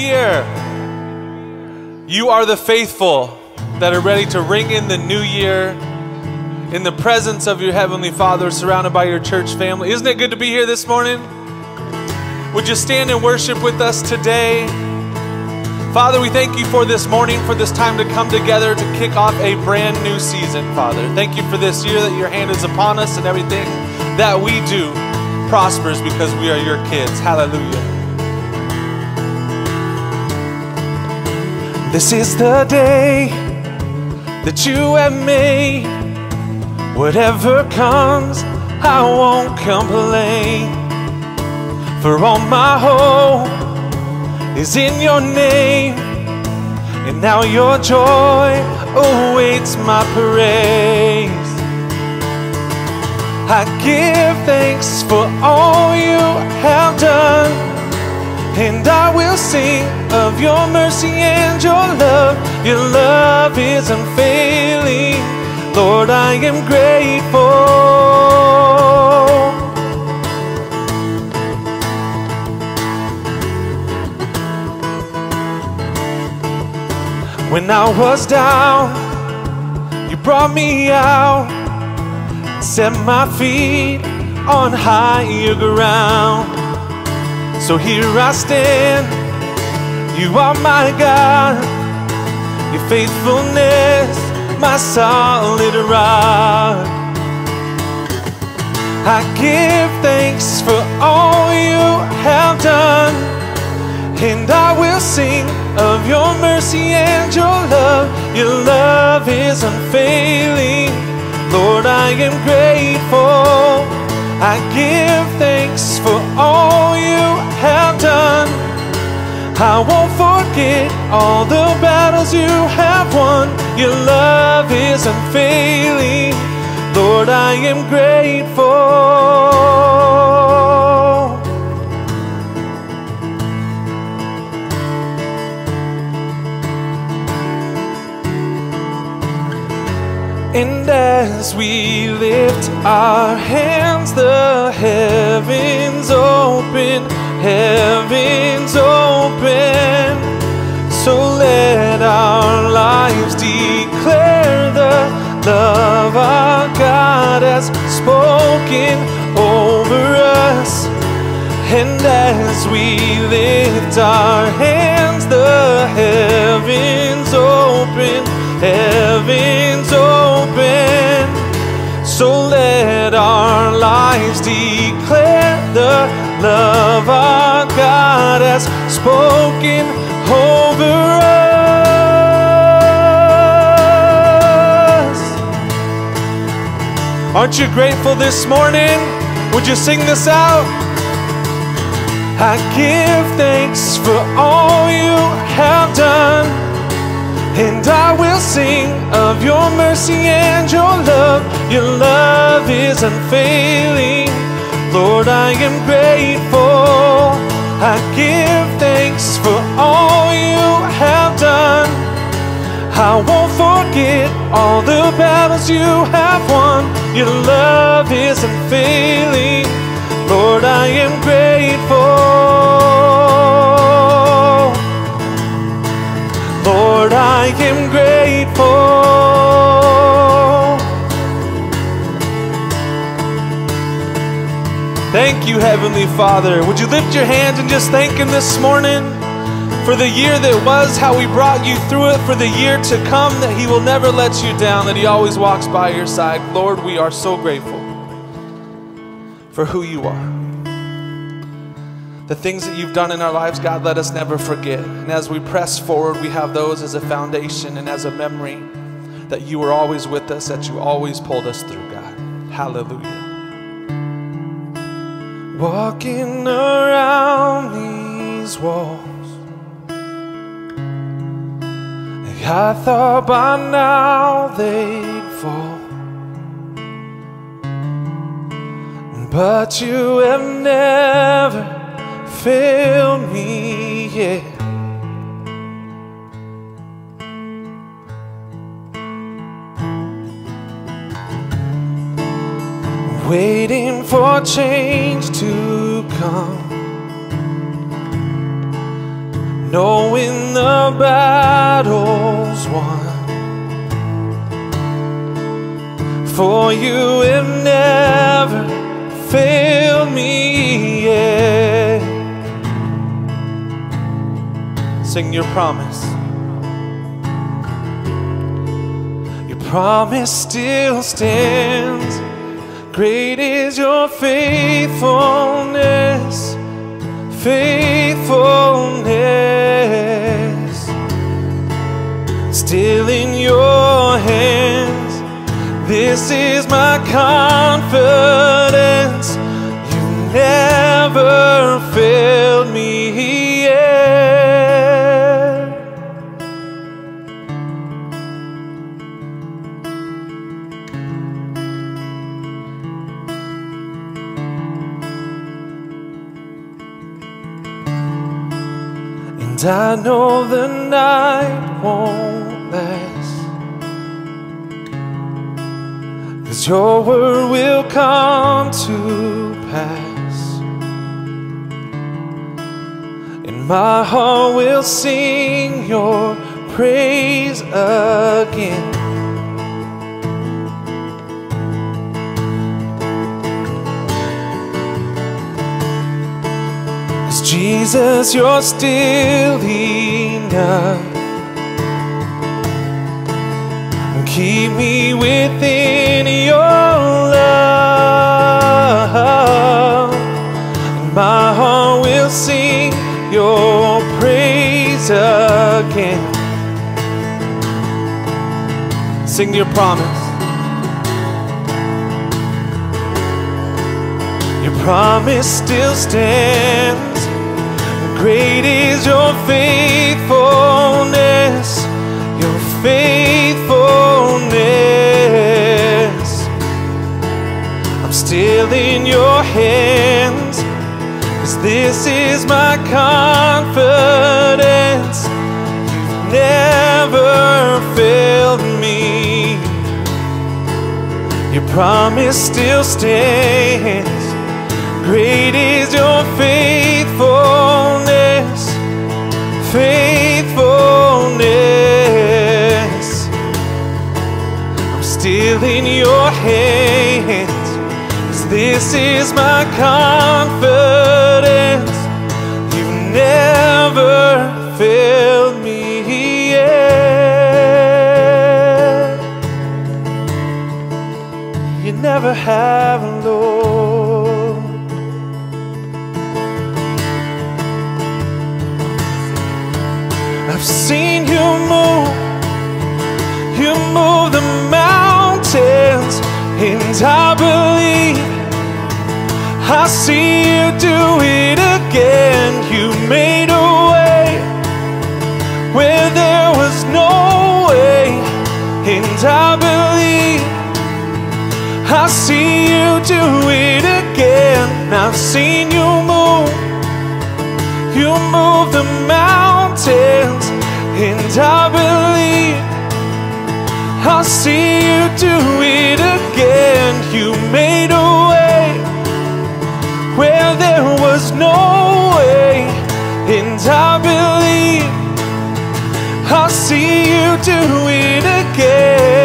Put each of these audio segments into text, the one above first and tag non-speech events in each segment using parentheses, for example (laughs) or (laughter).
year. You are the faithful that are ready to ring in the new year in the presence of your Heavenly Father, surrounded by your church family. Isn't it good to be here this morning? Would you stand and worship with us today? Father, we thank you for this morning, for this time to come together to kick off a brand new season, Father. Thank you for this year that your hand is upon us and everything that we do prospers because we are your kids. Hallelujah. This is the day that you have made. Whatever comes, I won't complain. For all my hope is in your name. And now your joy awaits my praise. I give thanks for all you have done. And I will sing of your mercy and your love. Your love is unfailing. Lord, I am grateful. When I was down, you brought me out, set my feet on higher ground. So here I stand, you are my God, your faithfulness, my solid rock. I give thanks for all you have done, and I will sing of your mercy and your love. Your love is unfailing, Lord, I am grateful. I give thanks for all you have done. I won't forget all the battles you have won. Your love is unfailing. Lord, I am grateful. And as we lift our hands, the heavens open, heavens open. So let our lives declare the love our God has spoken over us. And as we lift our hands, the heavens open, heavens open. So let our lives declare the love our God has spoken over us. Aren't you grateful this morning? Would you sing this out? I give thanks for all you have done. And I will sing of your mercy and your love. Your love is unfailing. Lord, I am grateful. I give thanks for all you have done. I won't forget all the battles you have won. Your love is unfailing. Lord, I am grateful. Lord, I am grateful. Thank you, Heavenly Father. Would you lift your hands and just thank Him this morning for the year that was, how He brought you through it, for the year to come, that He will never let you down, that He always walks by your side. Lord, we are so grateful for who you are. The things that you've done in our lives, God, let us never forget. And as we press forward, we have those as a foundation and as a memory that you were always with us, that you always pulled us through, God. Hallelujah. Walking around these walls, I thought by now they'd fall. But you have never failed me yet. Waiting for change to come. knowing the battle's won. For you have never failed me yet. Sing your promise. Your promise still stands. Great is your faithfulness, faithfulness. Still in your hands. This is my confidence. You never failed me yet. And I know the night won't last. Cause your word will come to pass. And my heart will sing your praise again. Jesus, you're still enough. Keep me within your love. My heart will sing your praise again. Sing your promise. Your promise still stands. Great is your faithfulness, your faithfulness. I'm still in your hands, cause this is my confidence. You've never failed me. Your promise still stands. Great faithfulness. I'm still in your hands. 'cause this is my confidence. You've never failed me yet. You never have, and I believe I see you do it again. You made a way where there was no way, and I believe I see you do it again. I've seen you move. You move the mountains, and I believe I'll see you do it again. You made a way where there was no way, and I believe I'll see you do it again.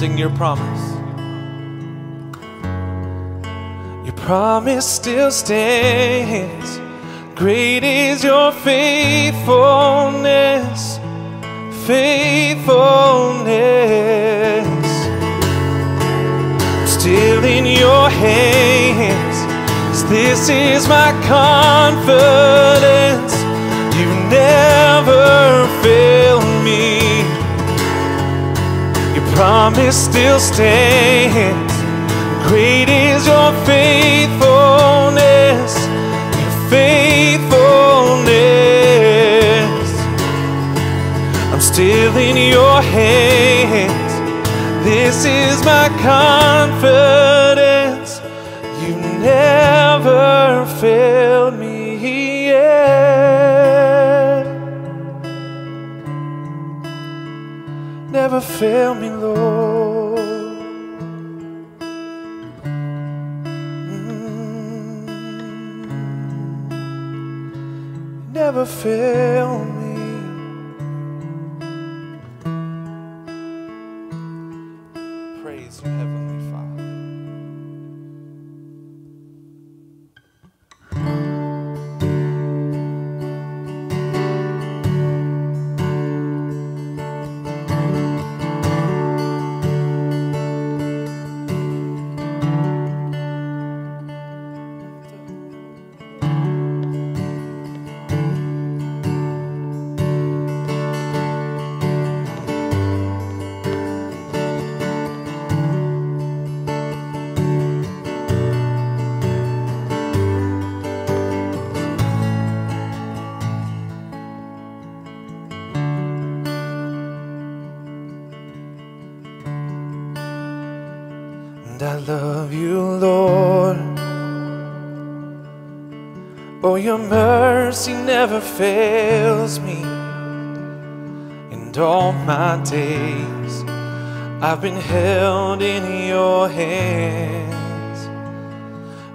Sing your promise. Your promise still stands. Great is your faithfulness, faithfulness. Still in your hands. This is my confidence. You never fail me. Promise still stands. Great is your faithfulness, your faithfulness. I'm still in your hands. This is my confidence. Never fail me, Lord. Mm. Never fail me. Your mercy never fails me. And all my days I've been held in your hands.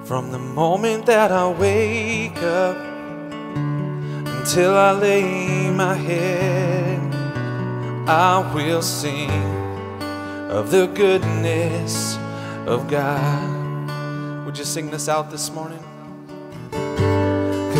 From the moment that I wake up until I lay my head, I will sing of the goodness of God. Would you sing this out this morning?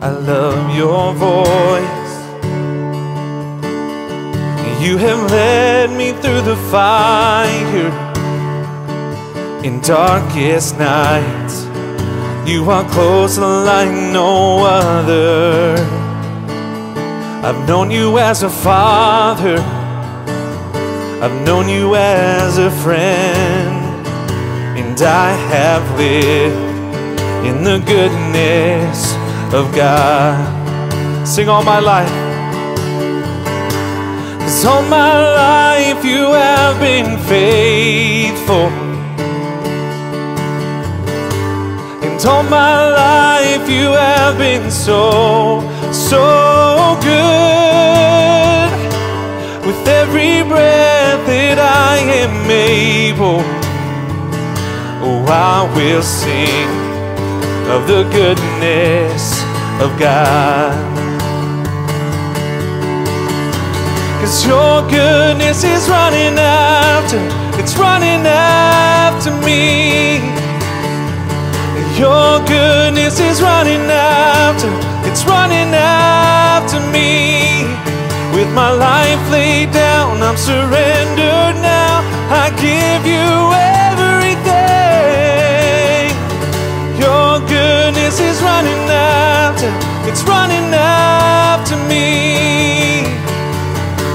I love your voice. You have led me through the fire in darkest nights. You are close like no other. I've known you as a father. I've known you as a friend. And I have lived in the goodness of God. Sing all my life. Cause all my life you have been faithful. And all my life you have been so, so good. With every breath that I am able, oh, I will sing of the goodness of God. Cause your goodness is running after, it's running after me. Your goodness is running after, it's running after me. With my life laid down, I'm surrendered now. I give you everything. Goodness is running after, it's running after me.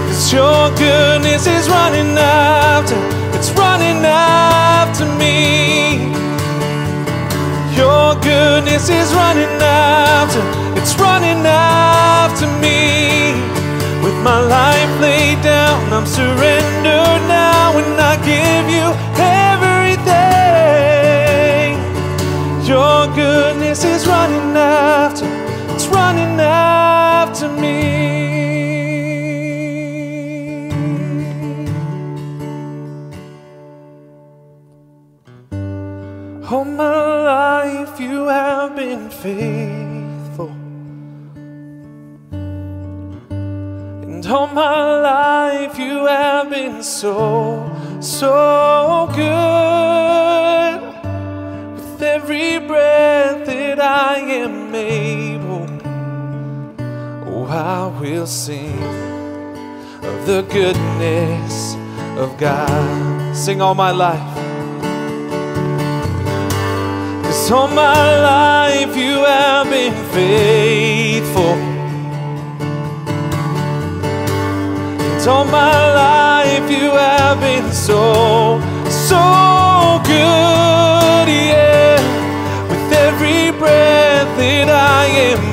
Cause your goodness is running after, it's running after me. Your goodness is running after, it's running after me. With my life laid down, I'm surrendered now, and I give you running after me. All my life you have been faithful. And all my life you have been so, so good. With every breath that I am able, oh, I will sing of the goodness of God. Sing all my life. Cause all my life you have been faithful. And all my life you have been so, so good, yeah. With every breath that I am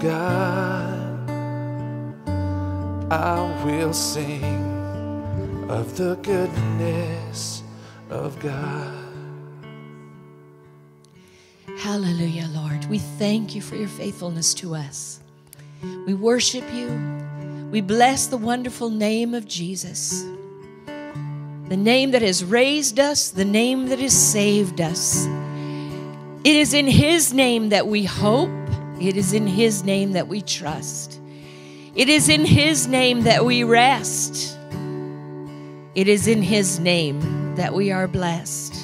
God. I will sing of the goodness of God. Hallelujah, Lord. We thank you for your faithfulness to us. We worship you. We bless the wonderful name of Jesus. The name that has raised us, the name that has saved us. It is in His name that we hope, it is in His name that we trust. It is in His name that we rest. It is in His name that we are blessed.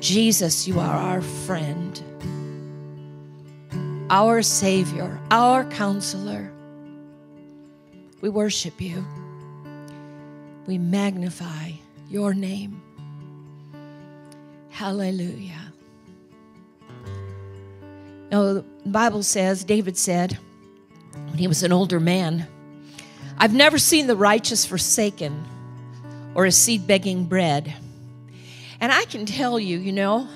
Jesus, you are our friend, our Savior, our counselor. We worship you. We magnify your name. Hallelujah. Now, the Bible says, David said, when he was an older man, I've never seen the righteous forsaken or a seed begging bread. And I can tell you, you know,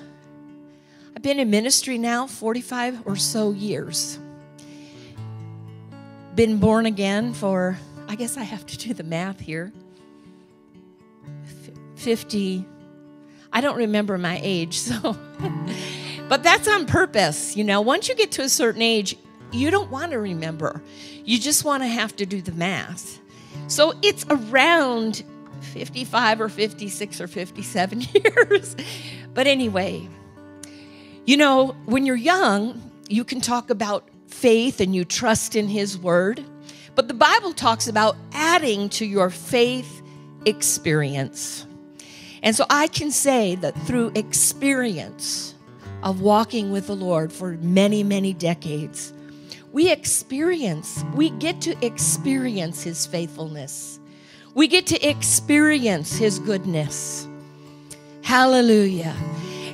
I've been in ministry now 45 or so years. Been born again for, I guess I have to do the math here, 50. I don't remember my age, (laughs) so. But that's on purpose, you know. Once you get to a certain age, you don't want to remember. You just want to have to do the math. So it's around 55 or 56 or 57 (laughs) years. But anyway, you know, when you're young, you can talk about faith and you trust in His Word. But the Bible talks about adding to your faith experience. And so I can say that through experience of walking with the Lord for many, many decades, we experience, we get to experience His faithfulness. We get to experience His goodness. Hallelujah.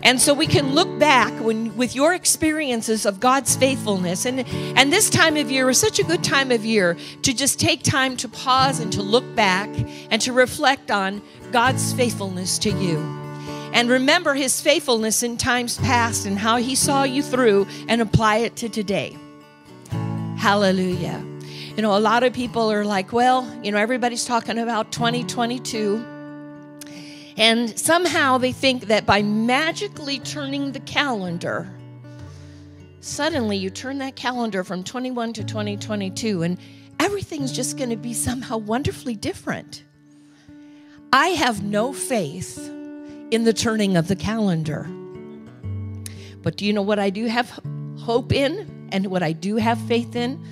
And so we can look back when with your experiences of God's faithfulness. And, and this time of year is such a good time of year to just take time to pause and to look back and to reflect on God's faithfulness to you. And remember his faithfulness in times past and how he saw you through and apply it to today. Hallelujah. You know, a lot of people are like, well, you know, everybody's talking about 2022. And somehow they think that by magically turning the calendar, suddenly you turn that calendar from 21 to 2022 and everything's just going to be somehow wonderfully different. I have no faith in the turning of the calendar. But do you know what I do have hope in and what I do have faith in?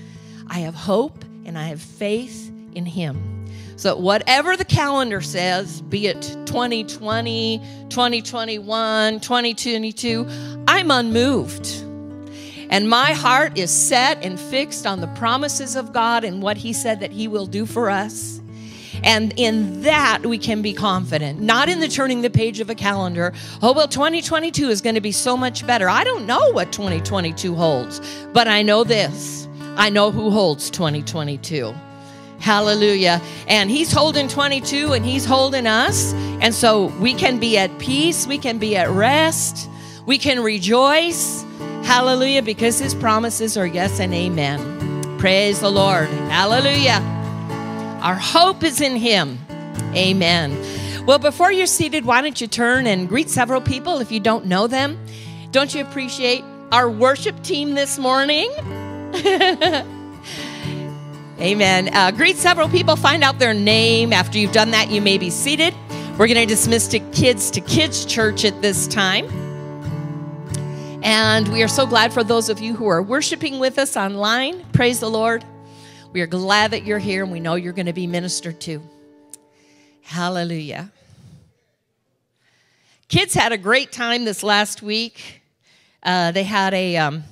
I have hope and I have faith in Him. So, whatever the calendar says, be it 2020, 2021, 2022, I'm unmoved. And my heart is set and fixed on the promises of God and what He said that He will do for us. And in that, we can be confident, not in the turning the page of a calendar. Oh, well, 2022 is going to be so much better. I don't know what 2022 holds, but I know this I know who holds 2022. Hallelujah. And He's holding 22 and He's holding us. And so we can be at peace, we can be at rest, we can rejoice. Hallelujah, because His promises are yes and amen. Praise the Lord. Hallelujah. Our hope is in Him. Amen. Well, before you're seated, why don't you turn and greet several people if you don't know them? Don't you appreciate our worship team this morning? (laughs) Amen. Uh, greet several people, find out their name. After you've done that, you may be seated. We're going to dismiss to kids to kids church at this time. And we are so glad for those of you who are worshiping with us online. Praise the Lord. We are glad that you're here and we know you're going to be ministered to. Hallelujah. Kids had a great time this last week. Uh, they had a, um,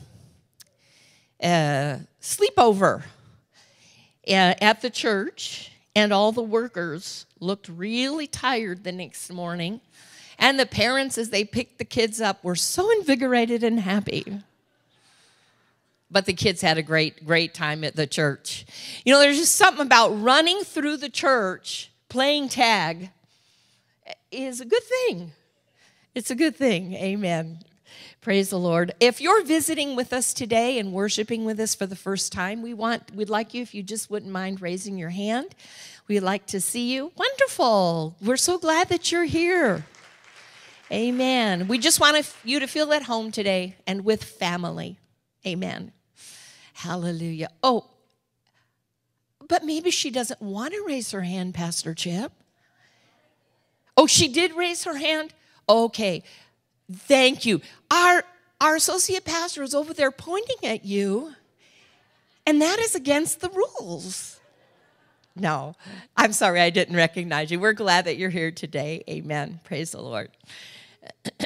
a sleepover at the church, and all the workers looked really tired the next morning. And the parents, as they picked the kids up, were so invigorated and happy. But the kids had a great, great time at the church. You know, there's just something about running through the church playing tag is a good thing. It's a good thing. Amen. Praise the Lord. If you're visiting with us today and worshiping with us for the first time, we want we'd like you if you just wouldn't mind raising your hand. We'd like to see you. Wonderful. We're so glad that you're here. Amen. We just want you to feel at home today and with family. Amen. Hallelujah. Oh, but maybe she doesn't want to raise her hand, Pastor Chip. Oh, she did raise her hand? Okay. Thank you. Our, our associate pastor is over there pointing at you, and that is against the rules. No, I'm sorry I didn't recognize you. We're glad that you're here today. Amen. Praise the Lord.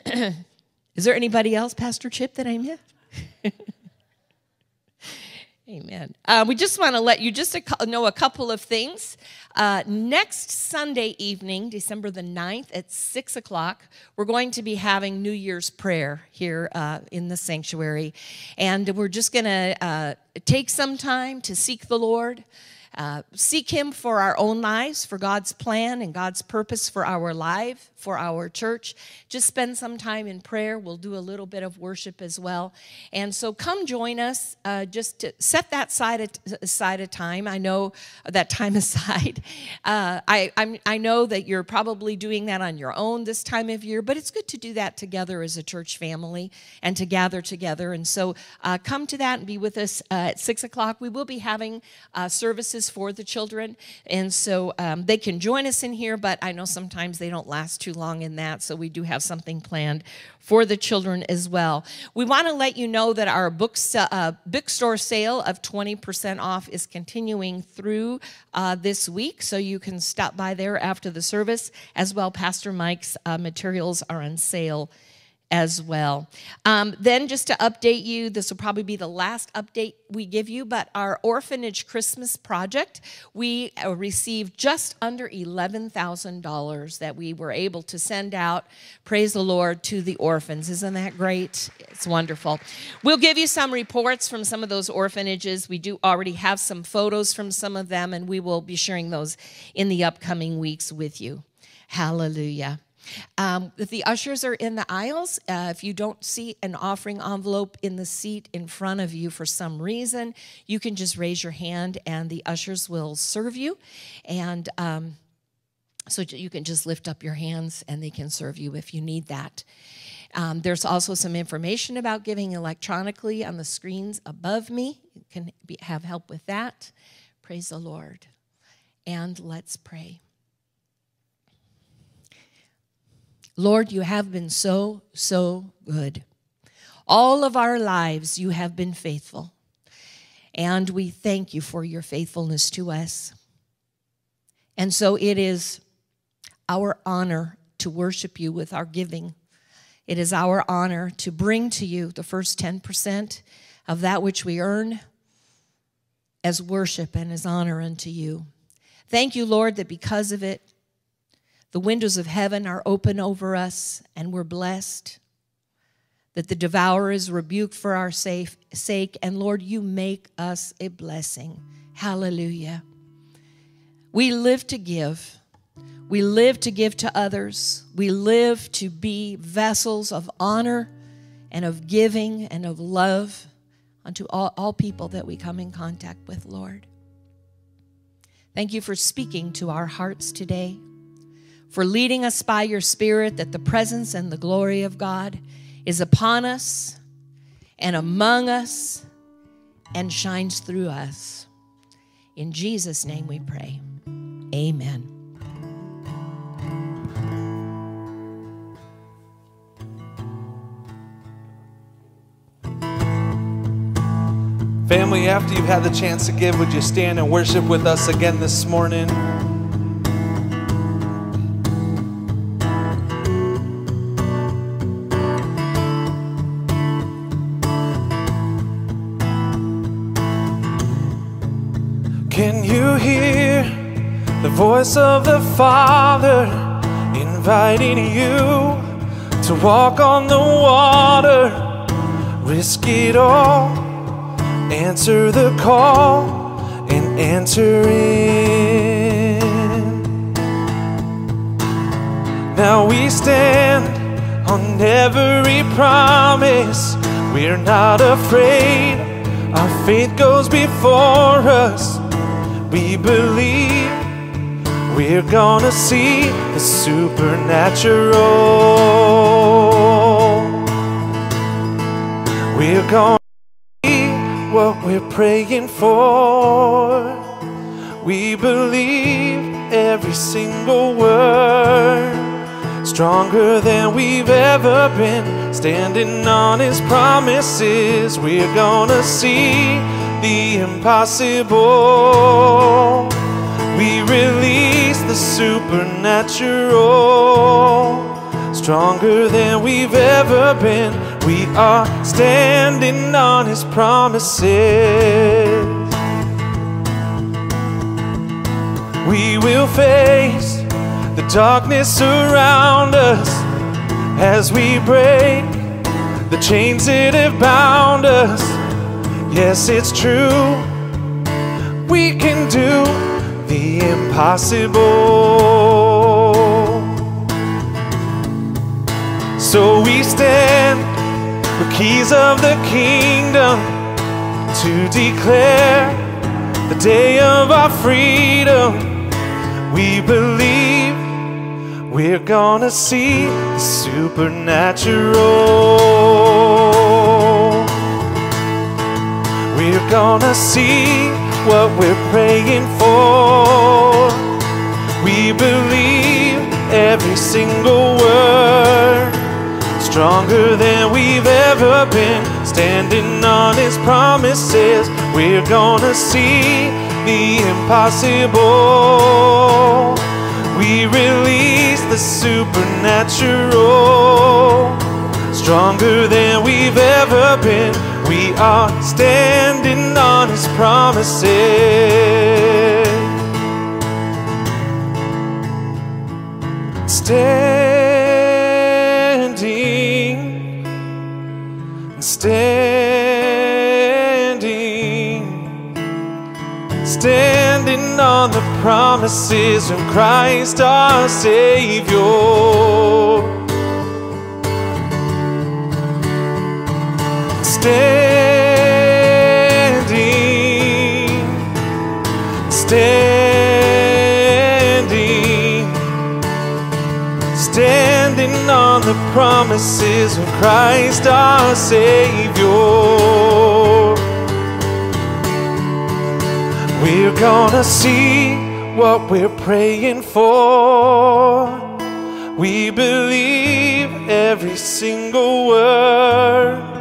(clears throat) is there anybody else, Pastor Chip, that I missed? (laughs) Amen. Uh, we just want to let you just know a couple of things. Uh, next Sunday evening, December the 9th at 6 o'clock, we're going to be having New Year's prayer here uh, in the sanctuary. And we're just going to uh, take some time to seek the Lord. Uh, seek Him for our own lives, for God's plan and God's purpose for our life, for our church. Just spend some time in prayer. We'll do a little bit of worship as well. And so come join us. Uh, just set that side aside a time. I know that time (laughs) aside. Uh, I, I'm, I know that you're probably doing that on your own this time of year, but it's good to do that together as a church family and to gather together. And so uh, come to that and be with us uh, at 6 o'clock. We will be having uh, services for the children. And so um, they can join us in here, but I know sometimes they don't last too long in that. So we do have something planned for the children as well. We want to let you know that our books, uh, bookstore sale of 20% off is continuing through uh, this week. So you can stop by there after the service. As well, Pastor Mike's uh, materials are on sale as well. Um, then, just to update you, this will probably be the last update we give you, but our orphanage Christmas project, we uh, received just under $11,000 that we were able to send out, praise the Lord, to the orphans. Isn't that great? It's wonderful. We'll give you some reports from some of those orphanages. We do already have some photos from some of them, and we will be sharing those in the upcoming weeks with you. Hallelujah. Um, the ushers are in the aisles, uh, if you don't see an offering envelope in the seat in front of you for some reason, you can just raise your hand and the ushers will serve you. And um, so you can just lift up your hands and they can serve you if you need that. Um, there's also some information about giving electronically on the screens above me. You can be, have help with that. Praise the Lord. And let's pray. Lord, you have been so, so good. All of our lives, you have been faithful. And we thank you for your faithfulness to us. And so it is our honor to worship you with our giving. It is our honor to bring to you the first 10% of that which we earn as worship and as honor unto you. Thank you, Lord, that because of it, the windows of heaven are open over us, and we're blessed. That the devourer is rebuked for our safe, sake, and Lord, you make us a blessing. Hallelujah. We live to give. We live to give to others. We live to be vessels of honor and of giving and of love unto all, all people that we come in contact with, Lord. Thank you for speaking to our hearts today, for leading us by your Spirit that the presence and the glory of God is upon us and among us and shines through us. In Jesus' name we pray. Amen. Family, after you've had the chance to give, would you stand and worship with us again this morning? Voice of the Father inviting you to walk on the water? Risk it all, answer the call, and enter in. Now we stand on every promise, we're not afraid. Our faith goes before us. We believe we're gonna see the supernatural. We're gonna see what we're praying for. We believe every single word. Stronger than we've ever been, standing on His promises. We're gonna see the impossible. We release the supernatural. Stronger than we've ever been. We are standing on His promises. We will face the darkness around us as we break the chains that have bound us. Yes, it's true. We can do the impossible. So we stand with keys of the kingdom to declare the day of our freedom. We believe we're gonna see the supernatural. We're gonna see what we're praying for. We believe every single word. Stronger than we've ever been. Standing on His promises. We're gonna see the impossible. We release the supernatural. Stronger than we've ever been. We are standing on His promises. Standing, standing, standing on the promises of Christ our Savior. Standing, standing, standing on the promises of Christ our Savior. We're gonna see what we're praying for. We believe every single word.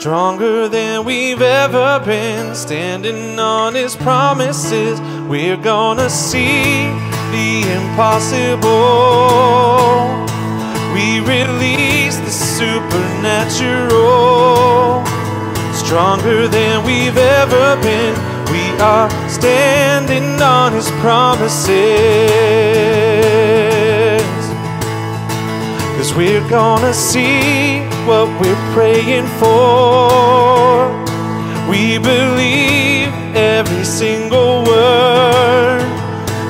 Stronger than we've ever been, standing on His promises. We're gonna see the impossible. We release the supernatural. Stronger than we've ever been. We are standing on His promises. Cause we're gonna see what we're praying for. We believe every single word.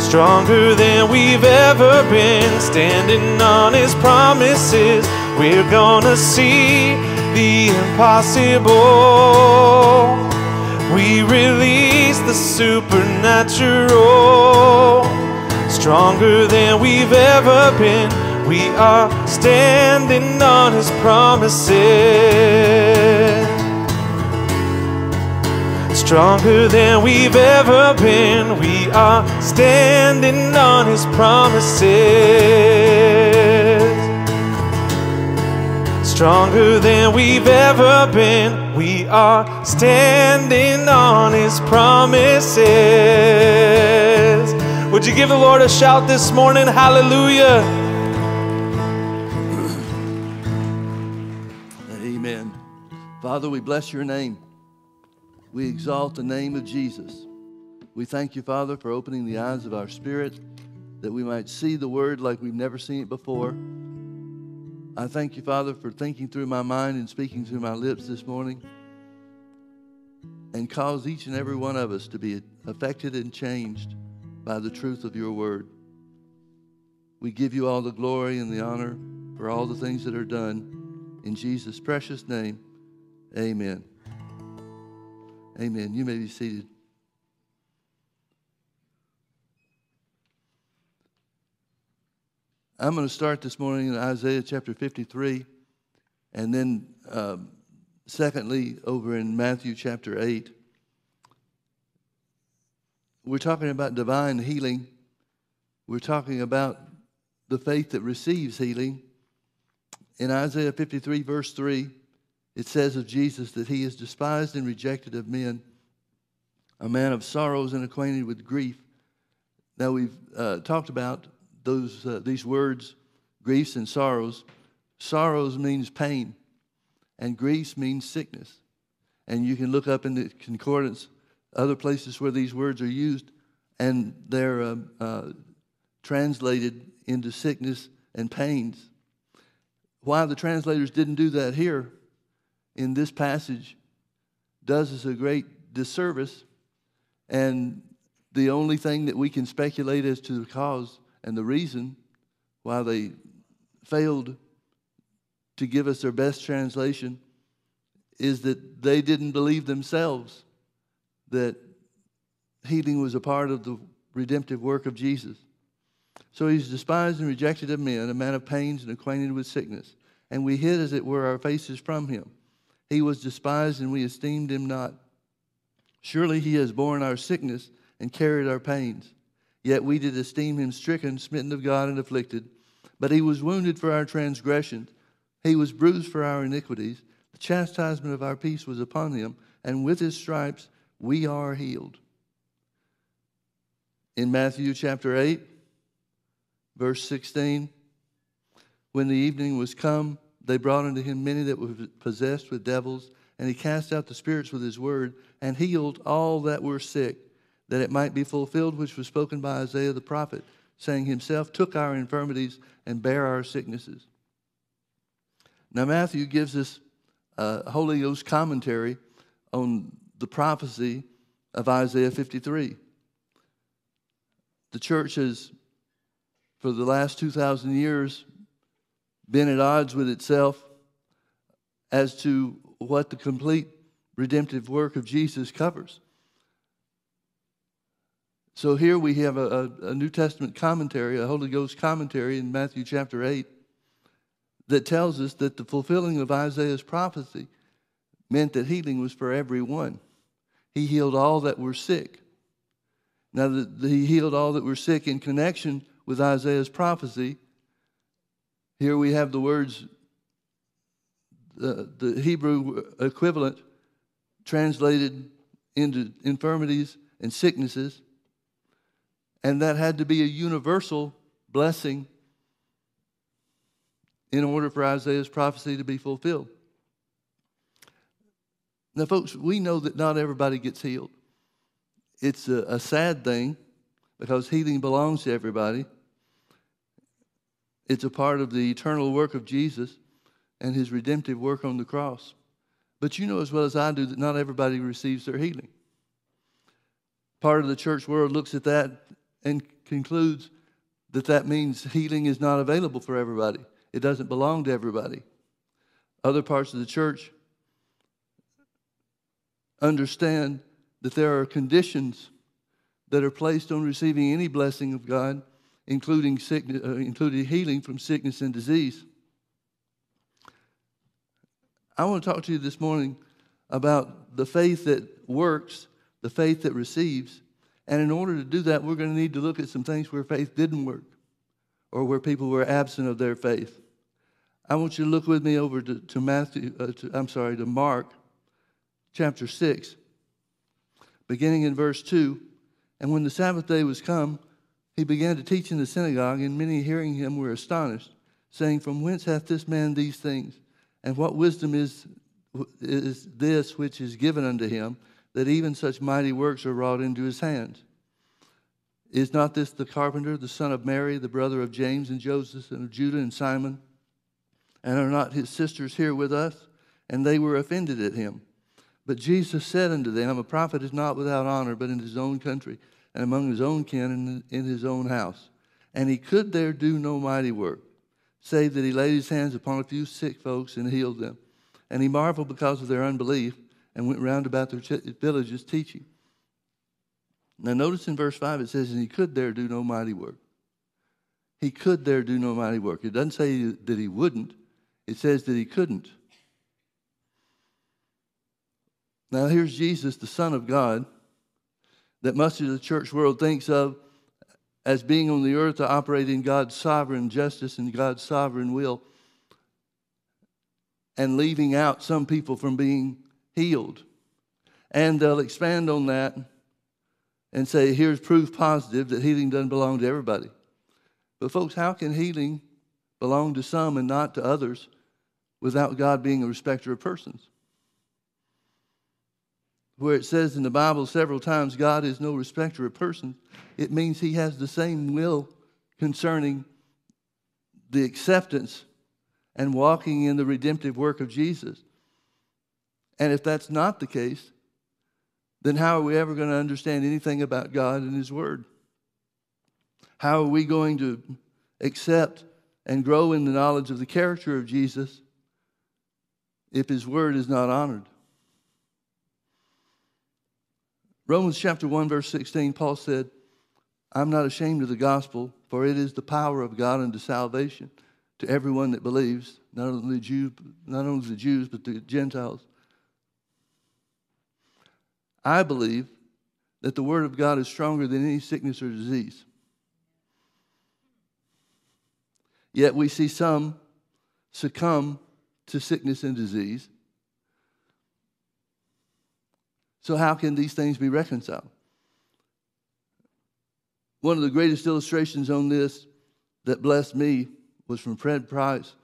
stronger than we've ever been, standing on His promises. We're gonna see the impossible. We release the supernatural, stronger than we've ever been. We are standing on His promises stronger than we've ever been. We are standing on His promises. Stronger than we've ever been. We are standing on His promises. Would you give the Lord a shout this morning? Hallelujah. Father, we bless your name. We exalt the name of Jesus. We thank you, Father, for opening the eyes of our spirit that we might see the word like we've never seen it before. I thank you, Father, for thinking through my mind and speaking through my lips this morning and cause each and every one of us to be affected and changed by the truth of your word. We give you all the glory and the honor for all the things that are done. In Jesus' precious name, amen. Amen. You may be seated. I'm going to start this morning in Isaiah chapter 53, and then, um, secondly, over in Matthew chapter 8. We're talking about divine healing. We're talking about the faith that receives healing. In Isaiah 53, verse 3, it says of Jesus that he is despised and rejected of men, a man of sorrows and acquainted with grief. Now, we've uh, talked about those, uh, these words, griefs and sorrows. Sorrows means pain, and griefs means sickness. And you can look up in the concordance other places where these words are used, and they're uh, uh, translated into sickness and pains. Why the translators didn't do that here in this passage does us a great disservice. And the only thing that we can speculate as to the cause and the reason why they failed to give us their best translation is that they didn't believe themselves that healing was a part of the redemptive work of Jesus. So he's despised and rejected of men, a man of pains and acquainted with sickness. And we hid, as it were, our faces from him. He was despised and we esteemed him not. Surely he has borne our sickness and carried our pains. Yet we did esteem him stricken, smitten of God, and afflicted. But he was wounded for our transgressions, he was bruised for our iniquities. The chastisement of our peace was upon him, and with his stripes we are healed. In Matthew chapter 8, verse 16, when the evening was come, they brought unto him many that were possessed with devils, and he cast out the spirits with his word, and healed all that were sick, that it might be fulfilled which was spoken by Isaiah the prophet, saying, Himself took our infirmities and bare our sicknesses. Now, Matthew gives us a Holy Ghost commentary on the prophecy of Isaiah 53. The church has, for the last 2,000 years, been at odds with itself as to what the complete redemptive work of Jesus covers. So here we have a, a, New Testament commentary, a Holy Ghost commentary in Matthew chapter 8 that tells us that the fulfilling of Isaiah's prophecy meant that healing was for everyone. He healed all that were sick. Now, the, the, he healed all that were sick in connection with Isaiah's prophecy here we have the words, the, the Hebrew equivalent translated into infirmities and sicknesses. And that had to be a universal blessing in order for Isaiah's prophecy to be fulfilled. Now, folks, we know that not everybody gets healed. It's a, a sad thing because healing belongs to everybody. It's a part of the eternal work of Jesus and his redemptive work on the cross. But you know as well as I do that not everybody receives their healing. Part of the church world looks at that and concludes that that means healing is not available for everybody. It doesn't belong to everybody. Other parts of the church understand that there are conditions that are placed on receiving any blessing of God, including, sickness, uh, including healing from sickness and disease. I want to talk to you this morning about the faith that works, the faith that receives. And in order to do that, we're going to need to look at some things where faith didn't work or where people were absent of their faith. I want you to look with me over to, to Matthew, uh, to, I'm sorry, to Mark chapter 6, beginning in verse 2. And when the Sabbath day was come, he began to teach in the synagogue, and many hearing him were astonished, saying, From whence hath this man these things? And what wisdom is, is this which is given unto him, that even such mighty works are wrought into his hands? Is not this the carpenter, the son of Mary, the brother of James and Joseph, and of Judah and Simon? And are not his sisters here with us? And they were offended at him. But Jesus said unto them, A prophet is not without honor, but in his own country, and among his own kin, and in his own house. And he could there do no mighty work, save that he laid his hands upon a few sick folks and healed them. And he marveled because of their unbelief, and went round about their villages teaching. Now, notice in verse 5 it says, And he could there do no mighty work. He could there do no mighty work. It doesn't say that he wouldn't, it says that he couldn't. Now, here's Jesus, the Son of God, that much of the church world thinks of as being on the earth to operate in God's sovereign justice and God's sovereign will, and leaving out some people from being healed. And they'll expand on that and say, here's proof positive that healing doesn't belong to everybody. But, folks, how can healing belong to some and not to others without God being a respecter of persons? Where it says in the Bible several times, God is no respecter of persons, it means He has the same will concerning the acceptance and walking in the redemptive work of Jesus. And if that's not the case, then how are we ever going to understand anything about God and His Word? How are we going to accept and grow in the knowledge of the character of Jesus if His Word is not honored? Romans chapter 1, verse 16, Paul said, I'm not ashamed of the gospel, for it is the power of God unto salvation to everyone that believes, not only Jews, not only the Jews, but the Gentiles. I believe that the word of God is stronger than any sickness or disease. Yet we see some succumb to sickness and disease So, how can these things be reconciled? One of the greatest illustrations on this that blessed me was from Fred Price.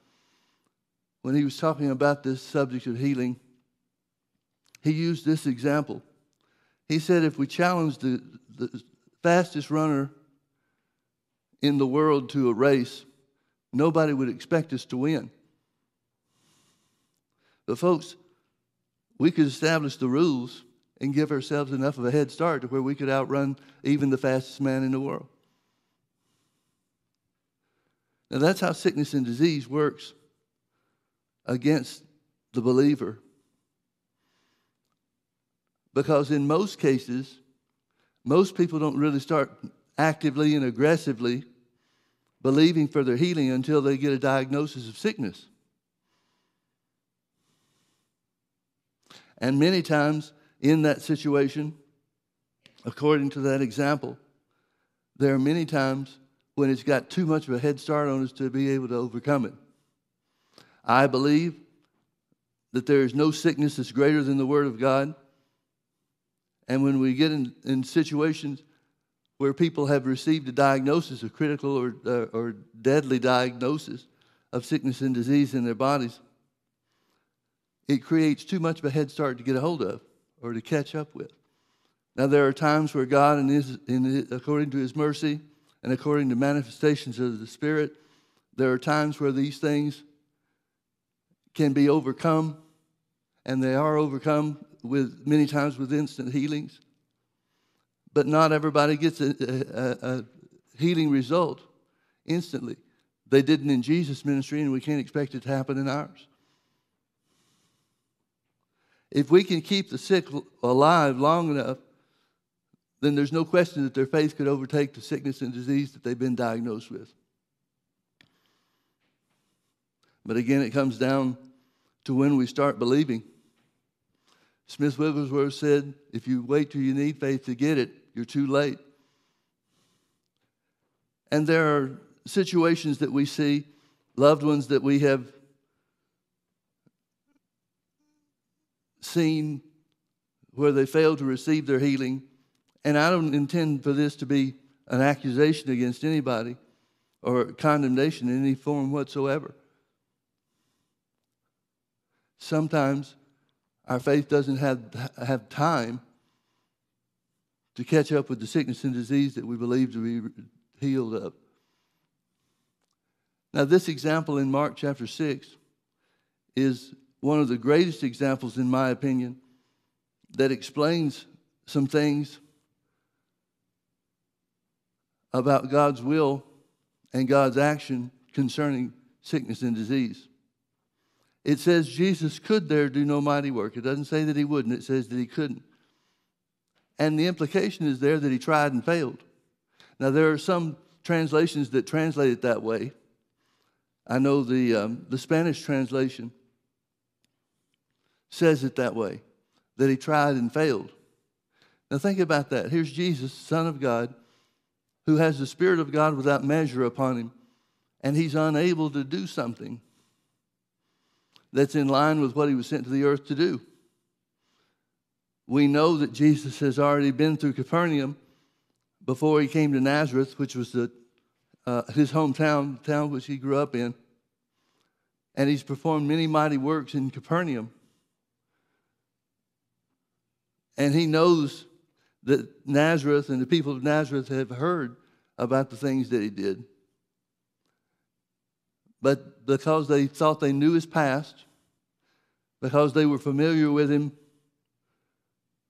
When he was talking about this subject of healing, he used this example. He said, if we challenge the, the fastest runner in the world to a race, nobody would expect us to win. But, folks, we could establish the rules and give ourselves enough of a head start to where we could outrun even the fastest man in the world. Now, that's how sickness and disease works against the believer. Because in most cases, most people don't really start actively and aggressively believing for their healing until they get a diagnosis of sickness. And many times, in that situation, according to that example, there are many times when it's got too much of a head start on us to be able to overcome it. I believe that there is no sickness that's greater than the Word of God. And when we get in, in situations where people have received a diagnosis, a critical or, uh, or deadly diagnosis of sickness and disease in their bodies, it creates too much of a head start to get a hold of or to catch up with. Now, there are times where God, in his, in his, according to His mercy and according to manifestations of the Spirit, there are times where these things can be overcome, and they are overcome with many times with instant healings. but not everybody gets a, a, a healing result instantly. They didn't in Jesus' ministry, and we can't expect it to happen in ours. If we can keep the sick alive long enough, then there's no question that their faith could overtake the sickness and disease that they've been diagnosed with. But again, it comes down to when we start believing. Smith Wigglesworth said, if you wait till you need faith to get it, you're too late. And there are situations that we see, loved ones that we have seen where they failed to receive their healing. And I don't intend for this to be an accusation against anybody or condemnation in any form whatsoever. Sometimes our faith doesn't have, have time to catch up with the sickness and disease that we believe to be healed of. Now, this example in Mark chapter 6 is one of the greatest examples, in my opinion, that explains some things about God's will and God's action concerning sickness and disease. It says Jesus could there do no mighty work. It doesn't say that he wouldn't, it says that he couldn't. And the implication is there that he tried and failed. Now, there are some translations that translate it that way. I know the, um, the Spanish translation says it that way, that he tried and failed. Now, think about that. Here's Jesus, Son of God, who has the Spirit of God without measure upon him, and he's unable to do something that's in line with what he was sent to the earth to do. We know that Jesus has already been through Capernaum before he came to Nazareth, which was the, uh, his hometown, town which he grew up in. And he's performed many mighty works in Capernaum. And he knows that Nazareth and the people of Nazareth have heard about the things that he did. But because they thought they knew his past, because they were familiar with him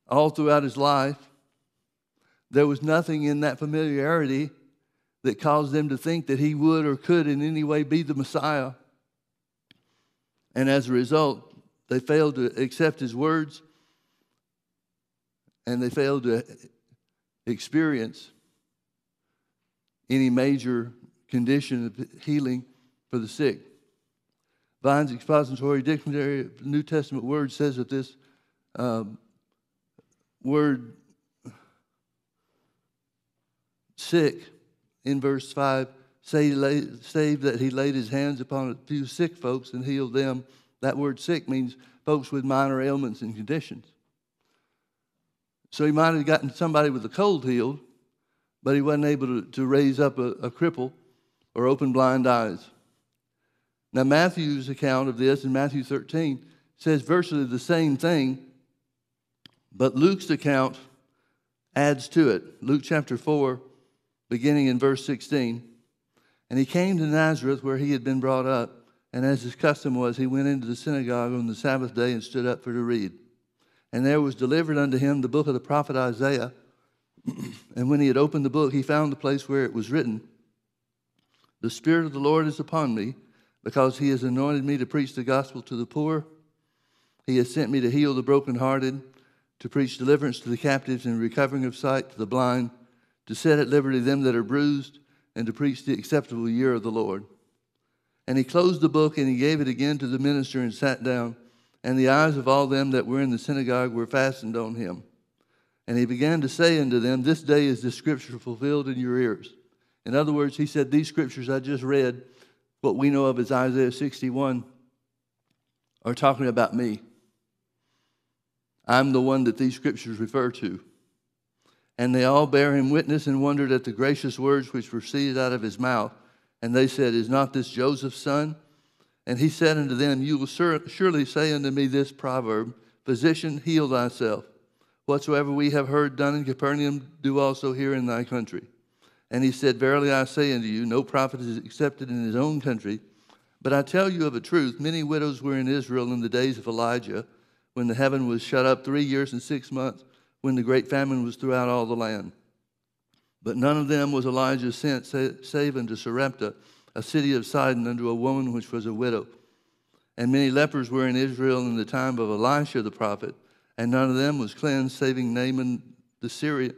all throughout his life, there was nothing in that familiarity that caused them to think that he would or could in any way be the Messiah. And as a result, they failed to accept his words and they failed to experience any major condition of healing for the sick. Vine's Expository Dictionary of New Testament Word says that this um, word sick in verse 5 say, save that he laid his hands upon a few sick folks and healed them. That word sick means folks with minor ailments and conditions. So he might have gotten somebody with a cold healed, but he wasn't able to, to raise up a, a cripple or open blind eyes. Now, Matthew's account of this in Matthew 13 says virtually the same thing, but Luke's account adds to it. Luke chapter 4, beginning in verse 16. And he came to Nazareth where he had been brought up, and as his custom was, he went into the synagogue on the Sabbath day and stood up for to read. And there was delivered unto him the book of the prophet Isaiah. (clears throat) and when he had opened the book, he found the place where it was written The Spirit of the Lord is upon me, because he has anointed me to preach the gospel to the poor. He has sent me to heal the brokenhearted, to preach deliverance to the captives and recovering of sight to the blind, to set at liberty them that are bruised, and to preach the acceptable year of the Lord. And he closed the book and he gave it again to the minister and sat down and the eyes of all them that were in the synagogue were fastened on him. And he began to say unto them, This day is the scripture fulfilled in your ears. In other words, he said, These scriptures I just read, what we know of as Isaiah 61, are talking about me. I'm the one that these scriptures refer to. And they all bear him witness and wondered at the gracious words which proceeded out of his mouth. And they said, Is not this Joseph's son? And he said unto them, You will surely say unto me this proverb Physician, heal thyself. Whatsoever we have heard done in Capernaum, do also here in thy country. And he said, Verily I say unto you, no prophet is accepted in his own country. But I tell you of a truth, many widows were in Israel in the days of Elijah, when the heaven was shut up three years and six months, when the great famine was throughout all the land. But none of them was Elijah sent, save unto Sarepta, a city of Sidon, unto a woman which was a widow. And many lepers were in Israel in the time of Elisha the prophet, and none of them was cleansed, saving Naaman the Syrian.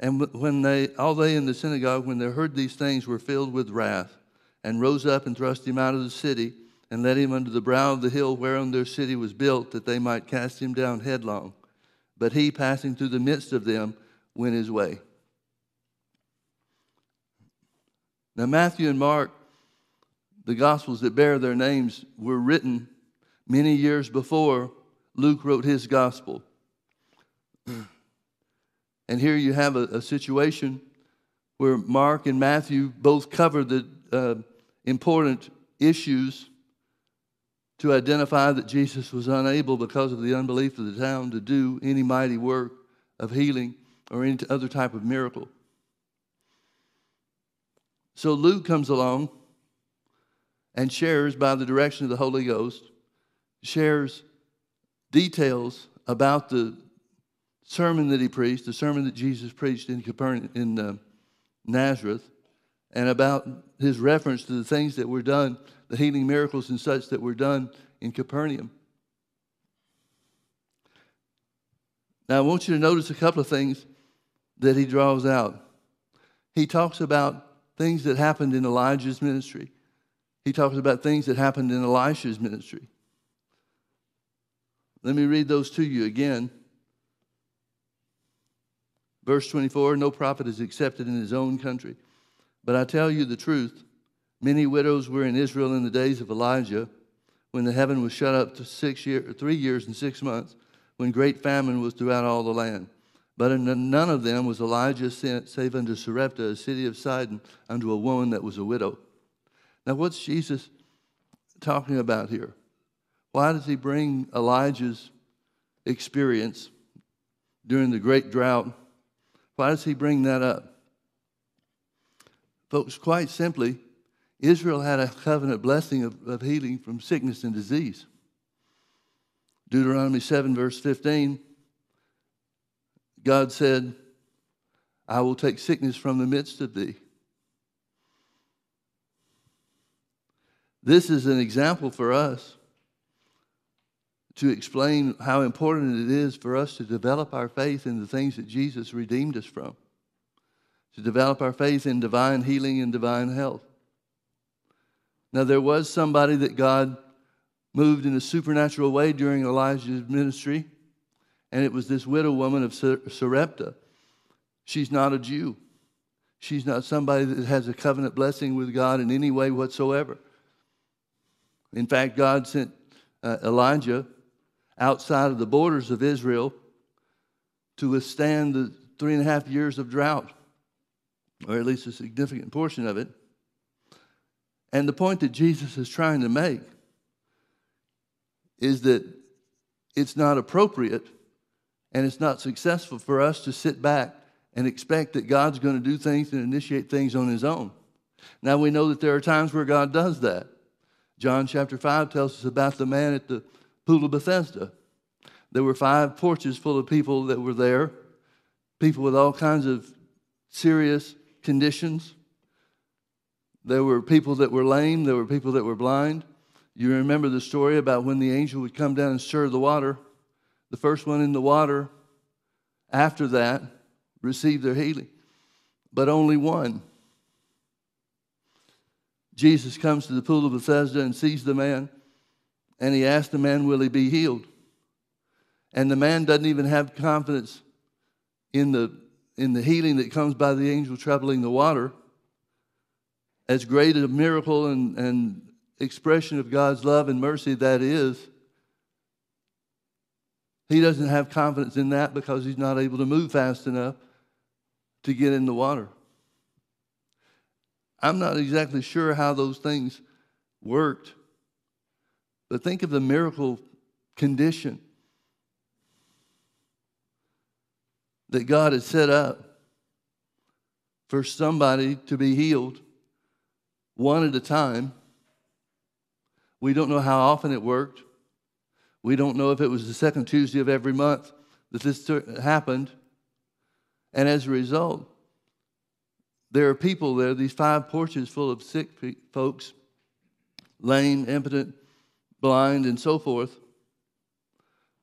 And when they, all they in the synagogue, when they heard these things, were filled with wrath, and rose up and thrust him out of the city, and led him unto the brow of the hill whereon their city was built, that they might cast him down headlong. But he, passing through the midst of them, went his way. Now, Matthew and Mark, the Gospels that bear their names, were written many years before Luke wrote his Gospel. (clears throat) And here you have a, a situation where Mark and Matthew both cover the uh, important issues to identify that Jesus was unable because of the unbelief of the town to do any mighty work of healing or any other type of miracle. So Luke comes along and shares by the direction of the Holy Ghost, shares details about the sermon that he preached, the sermon that Jesus preached in Capernaum, in uh, Nazareth, and about his reference to the things that were done, the healing miracles and such that were done in Capernaum. Now, I want you to notice a couple of things that he draws out. He talks about things that happened in Elijah's ministry. He talks about things that happened in Elisha's ministry. Let me read those to you again. Verse 24 No prophet is accepted in his own country. But I tell you the truth many widows were in Israel in the days of Elijah, when the heaven was shut up to six year, three years and six months, when great famine was throughout all the land. But none of them was Elijah sent, save unto Sarepta, a city of Sidon, unto a woman that was a widow. Now, what's Jesus talking about here? Why does he bring Elijah's experience during the great drought why does he bring that up? Folks, quite simply, Israel had a covenant blessing of, of healing from sickness and disease. Deuteronomy 7, verse 15, God said, I will take sickness from the midst of thee. This is an example for us to explain how important it is for us to develop our faith in the things that Jesus redeemed us from, to develop our faith in divine healing and divine health. Now, there was somebody that God moved in a supernatural way during Elijah's ministry, and it was this widow woman of Sarepta. She's not a Jew. She's not somebody that has a covenant blessing with God in any way whatsoever. In fact, God sent uh, Elijah outside of the borders of Israel to withstand the three and a half years of drought, or at least a significant portion of it. And the point that Jesus is trying to make is that it's not appropriate and it's not successful for us to sit back and expect that God's going to do things and initiate things on his own. Now we know that there are times where God does that. John chapter 5 tells us about the man at the pool of Bethesda. There were five porches full of people that were there, people with all kinds of serious conditions. There were people that were lame, there were people that were blind. You remember the story about when the angel would come down and stir the water. The first one in the water, after that, received their healing, but only one. Jesus comes to the pool of Bethesda and sees the man and he asks the man, Will he be healed? And the man doesn't even have confidence in the, in the healing that comes by the angel troubling the water. As great a miracle and, and expression of God's love and mercy that is, he doesn't have confidence in that because he's not able to move fast enough to get in the water. I'm not exactly sure how those things worked but think of the miracle condition that God had set up for somebody to be healed one at a time. We don't know how often it worked. We don't know if it was the second Tuesday of every month that this happened. And as a result, there are people there, these five porches full of sick folks, lame, impotent, blind, and so forth,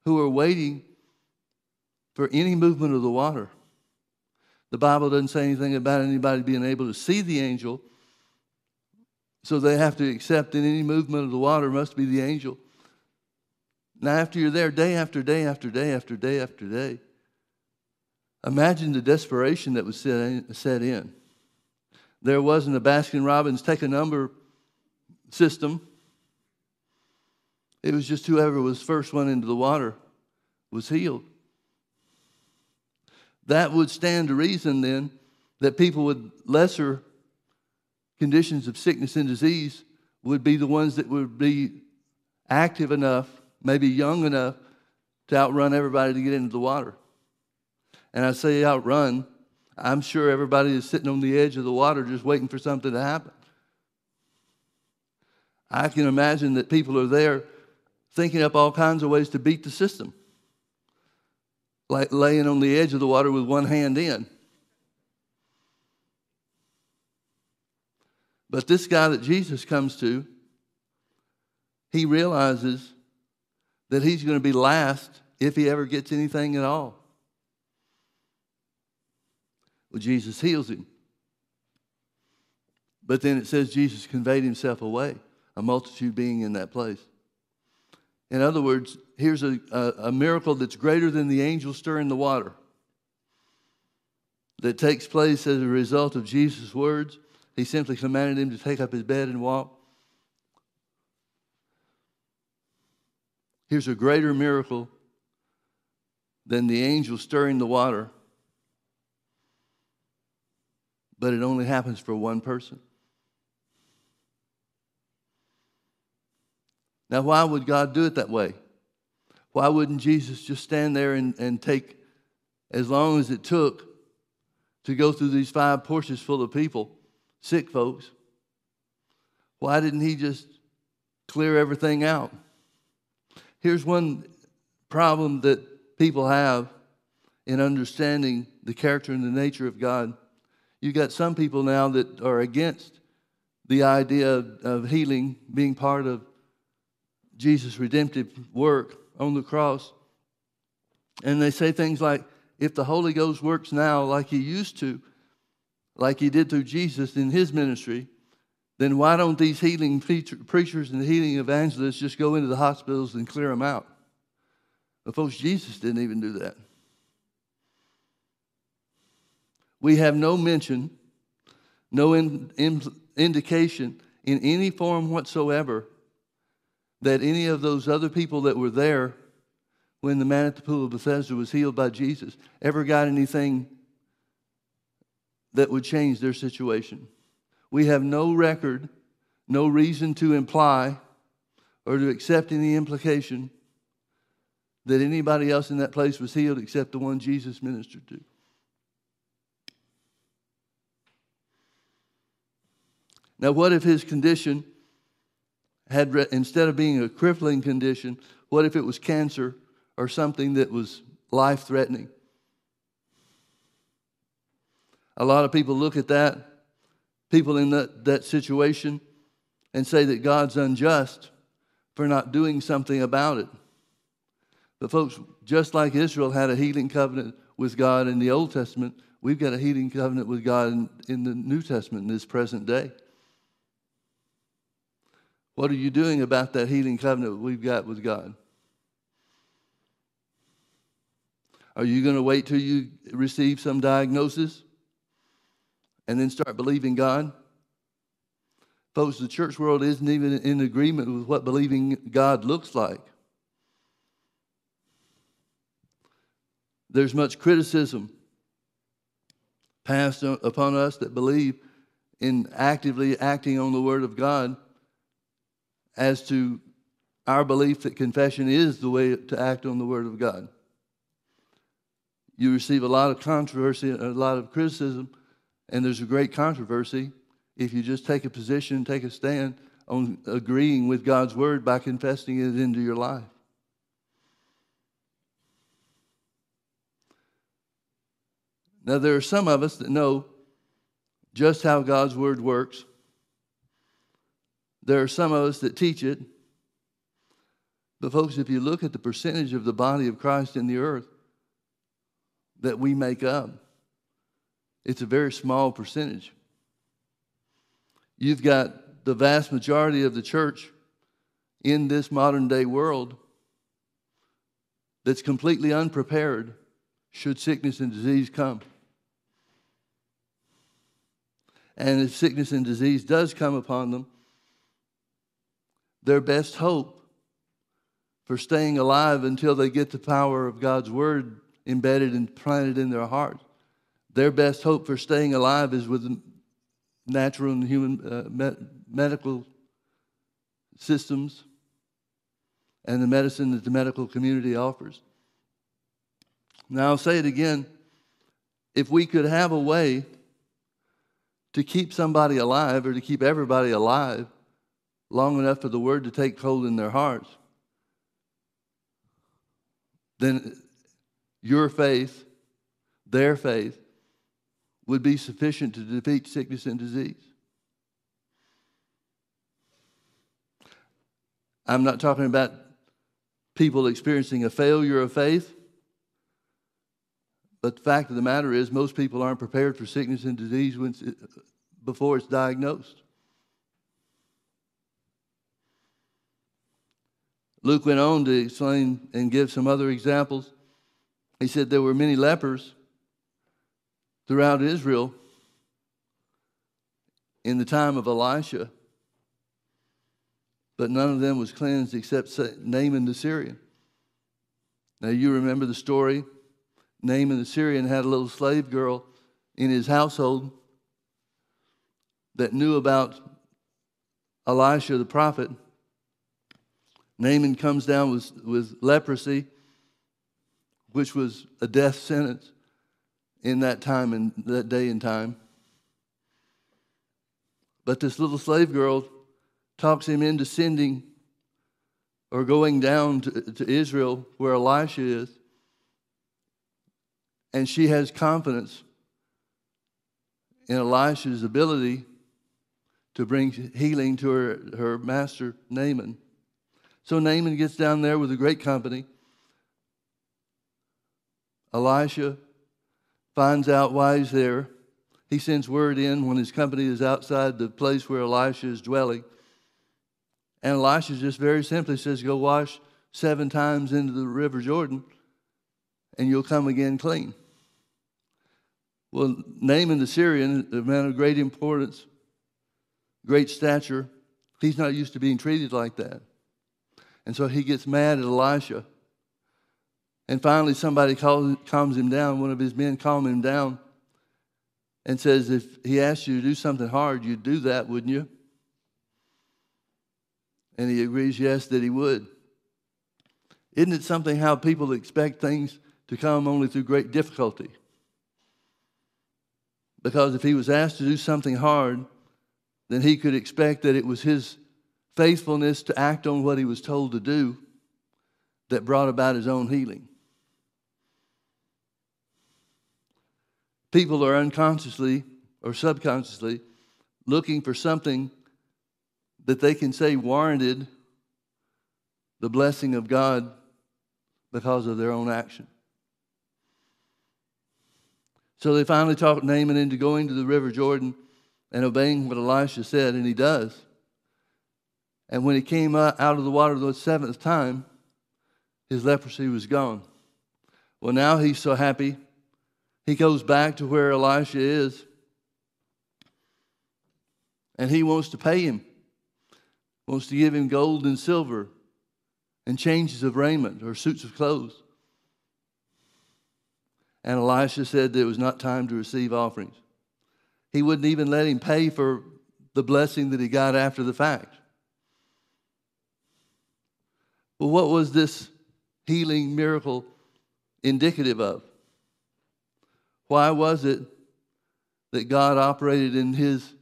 who are waiting for any movement of the water. The Bible doesn't say anything about anybody being able to see the angel, so they have to accept that any movement of the water must be the angel. Now, after you're there day after day after day after day after day, imagine the desperation that was set in. There wasn't a Baskin Robbins take a number system. It was just whoever was first one into the water was healed. That would stand to reason then that people with lesser conditions of sickness and disease would be the ones that would be active enough, maybe young enough, to outrun everybody to get into the water. And I say outrun, I'm sure everybody is sitting on the edge of the water just waiting for something to happen. I can imagine that people are there thinking up all kinds of ways to beat the system, like laying on the edge of the water with one hand in. But this guy that Jesus comes to, he realizes that he's going to be last if he ever gets anything at all. Well, Jesus heals him. But then it says Jesus conveyed himself away, a multitude being in that place. In other words, here's a, a, a miracle that's greater than the angel stirring the water that takes place as a result of Jesus' words he simply commanded him to take up his bed and walk. Here's a greater miracle than the angel stirring the water, but it only happens for one person. Now, why would God do it that way? Why wouldn't Jesus just stand there and, and take as long as it took to go through these five porches full of people sick folks. Why didn't he just clear everything out? Here's one problem that people have in understanding the character and the nature of God. You got some people now that are against the idea of, of healing being part of Jesus' redemptive work on the cross. And they say things like, if the Holy Ghost works now like he used to, like he did through Jesus in his ministry, then why don't these healing preachers and healing evangelists just go into the hospitals and clear them out? But, folks, Jesus didn't even do that. We have no mention, no in, in, indication in any form whatsoever that any of those other people that were there when the man at the pool of Bethesda was healed by Jesus ever got anything that would change their situation. We have no record, no reason to imply or to accept any implication that anybody else in that place was healed except the one Jesus ministered to. Now, what if his condition had, instead of being a crippling condition, what if it was cancer or something that was life threatening? A lot of people look at that, people in that, that situation, and say that God's unjust for not doing something about it. But, folks, just like Israel had a healing covenant with God in the Old Testament, we've got a healing covenant with God in, in the New Testament in this present day. What are you doing about that healing covenant we've got with God? Are you going to wait till you receive some diagnosis? and then start believing God? Folks, the church world isn't even in agreement with what believing God looks like. There's much criticism passed upon us that believe in actively acting on the Word of God as to our belief that confession is the way to act on the Word of God. You receive a lot of controversy, a lot of criticism and there's a great controversy if you just take a position, take a stand on agreeing with God's word by confessing it into your life. Now, there are some of us that know just how God's word works. There are some of us that teach it. But, folks, if you look at the percentage of the body of Christ in the earth that we make up, it's a very small percentage. You've got the vast majority of the church in this modern day world that's completely unprepared should sickness and disease come. And if sickness and disease does come upon them, their best hope for staying alive until they get the power of God's word embedded and planted in their heart, their best hope for staying alive is with natural and human uh, me- medical systems and the medicine that the medical community offers. Now, I'll say it again. If we could have a way to keep somebody alive or to keep everybody alive long enough for the word to take hold in their hearts, then your faith, their faith, would be sufficient to defeat sickness and disease. I'm not talking about people experiencing a failure of faith. But the fact of the matter is, most people aren't prepared for sickness and disease before it's diagnosed. Luke went on to explain and give some other examples. He said there were many lepers throughout Israel in the time of Elisha but none of them was cleansed except Naaman the Syrian. Now, you remember the story. Naaman the Syrian had a little slave girl in his household that knew about Elisha the prophet. Naaman comes down with, with leprosy, which was a death sentence in that time and that day and time. But this little slave girl talks him into sending or going down to, to Israel where Elisha is. And she has confidence in Elisha's ability to bring healing to her, her master, Naaman. So Naaman gets down there with a great company. Elisha finds out why he's there. He sends word in when his company is outside the place where Elisha is dwelling. And Elisha just very simply says, Go wash seven times into the river Jordan, and you'll come again clean. Well, Naaman the Syrian, a man of great importance, great stature, he's not used to being treated like that. And so he gets mad at Elisha. And finally, somebody calls, calms him down. One of his men calms him down and says, If he asked you to do something hard, you'd do that, wouldn't you? And he agrees, yes, that he would. Isn't it something how people expect things to come only through great difficulty? Because if he was asked to do something hard, then he could expect that it was his faithfulness to act on what he was told to do that brought about his own healing. People are unconsciously or subconsciously looking for something that they can say warranted the blessing of God because of their own action. So they finally talked Naaman into going to the river Jordan and obeying what Elisha said, and he does. And when he came out of the water the seventh time, his leprosy was gone. Well, now he's so happy. He goes back to where Elisha is, and he wants to pay him wants to give him gold and silver and changes of raiment or suits of clothes. And Elisha said that it was not time to receive offerings. He wouldn't even let him pay for the blessing that he got after the fact. Well, what was this healing miracle indicative of? Why was it that God operated in his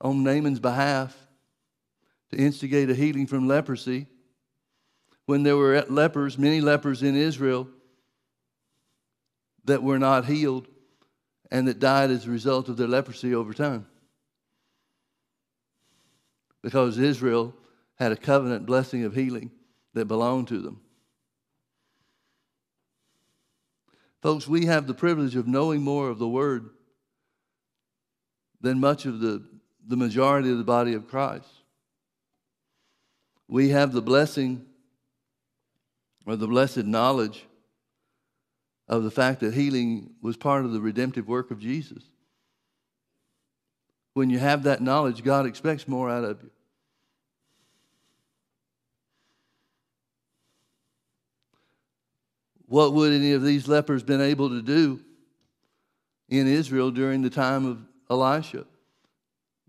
on Naaman's behalf to instigate a healing from leprosy. When there were lepers, many lepers in Israel that were not healed, and that died as a result of their leprosy over time. Because Israel had a covenant blessing of healing that belonged to them. Folks, we have the privilege of knowing more of the Word than much of the, the majority of the body of Christ. We have the blessing or the blessed knowledge of the fact that healing was part of the redemptive work of Jesus. When you have that knowledge, God expects more out of you. What would any of these lepers been able to do in Israel during the time of Elisha?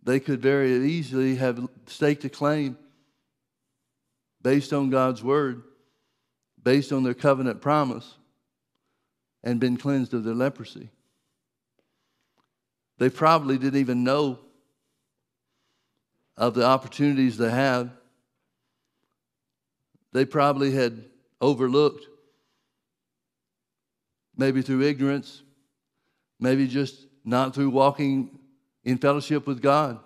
They could very easily have staked a claim based on God's word, based on their covenant promise, and been cleansed of their leprosy. They probably didn't even know of the opportunities they had. They probably had overlooked maybe through ignorance, maybe just not through walking in fellowship with God.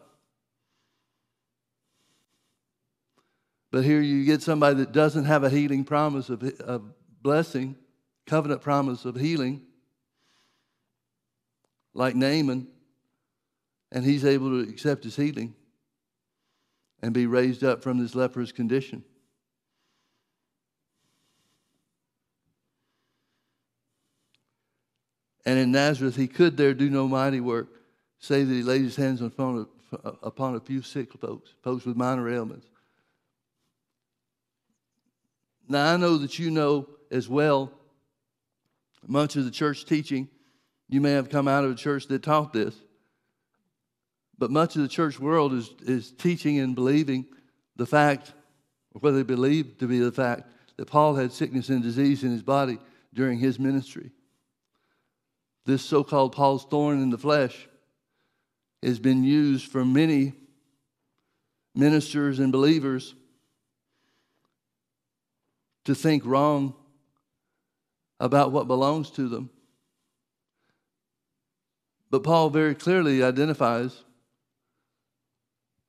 But here you get somebody that doesn't have a healing promise of, of blessing, covenant promise of healing, like Naaman, and he's able to accept his healing and be raised up from this leprous condition. And in Nazareth, he could there do no mighty work, save that he laid his hands upon a, upon a few sick folks, folks with minor ailments. Now, I know that you know as well much of the church teaching. You may have come out of a church that taught this, but much of the church world is, is teaching and believing the fact, or what they believe to be the fact, that Paul had sickness and disease in his body during his ministry this so called Paul's thorn in the flesh has been used for many ministers and believers to think wrong about what belongs to them. But Paul very clearly identifies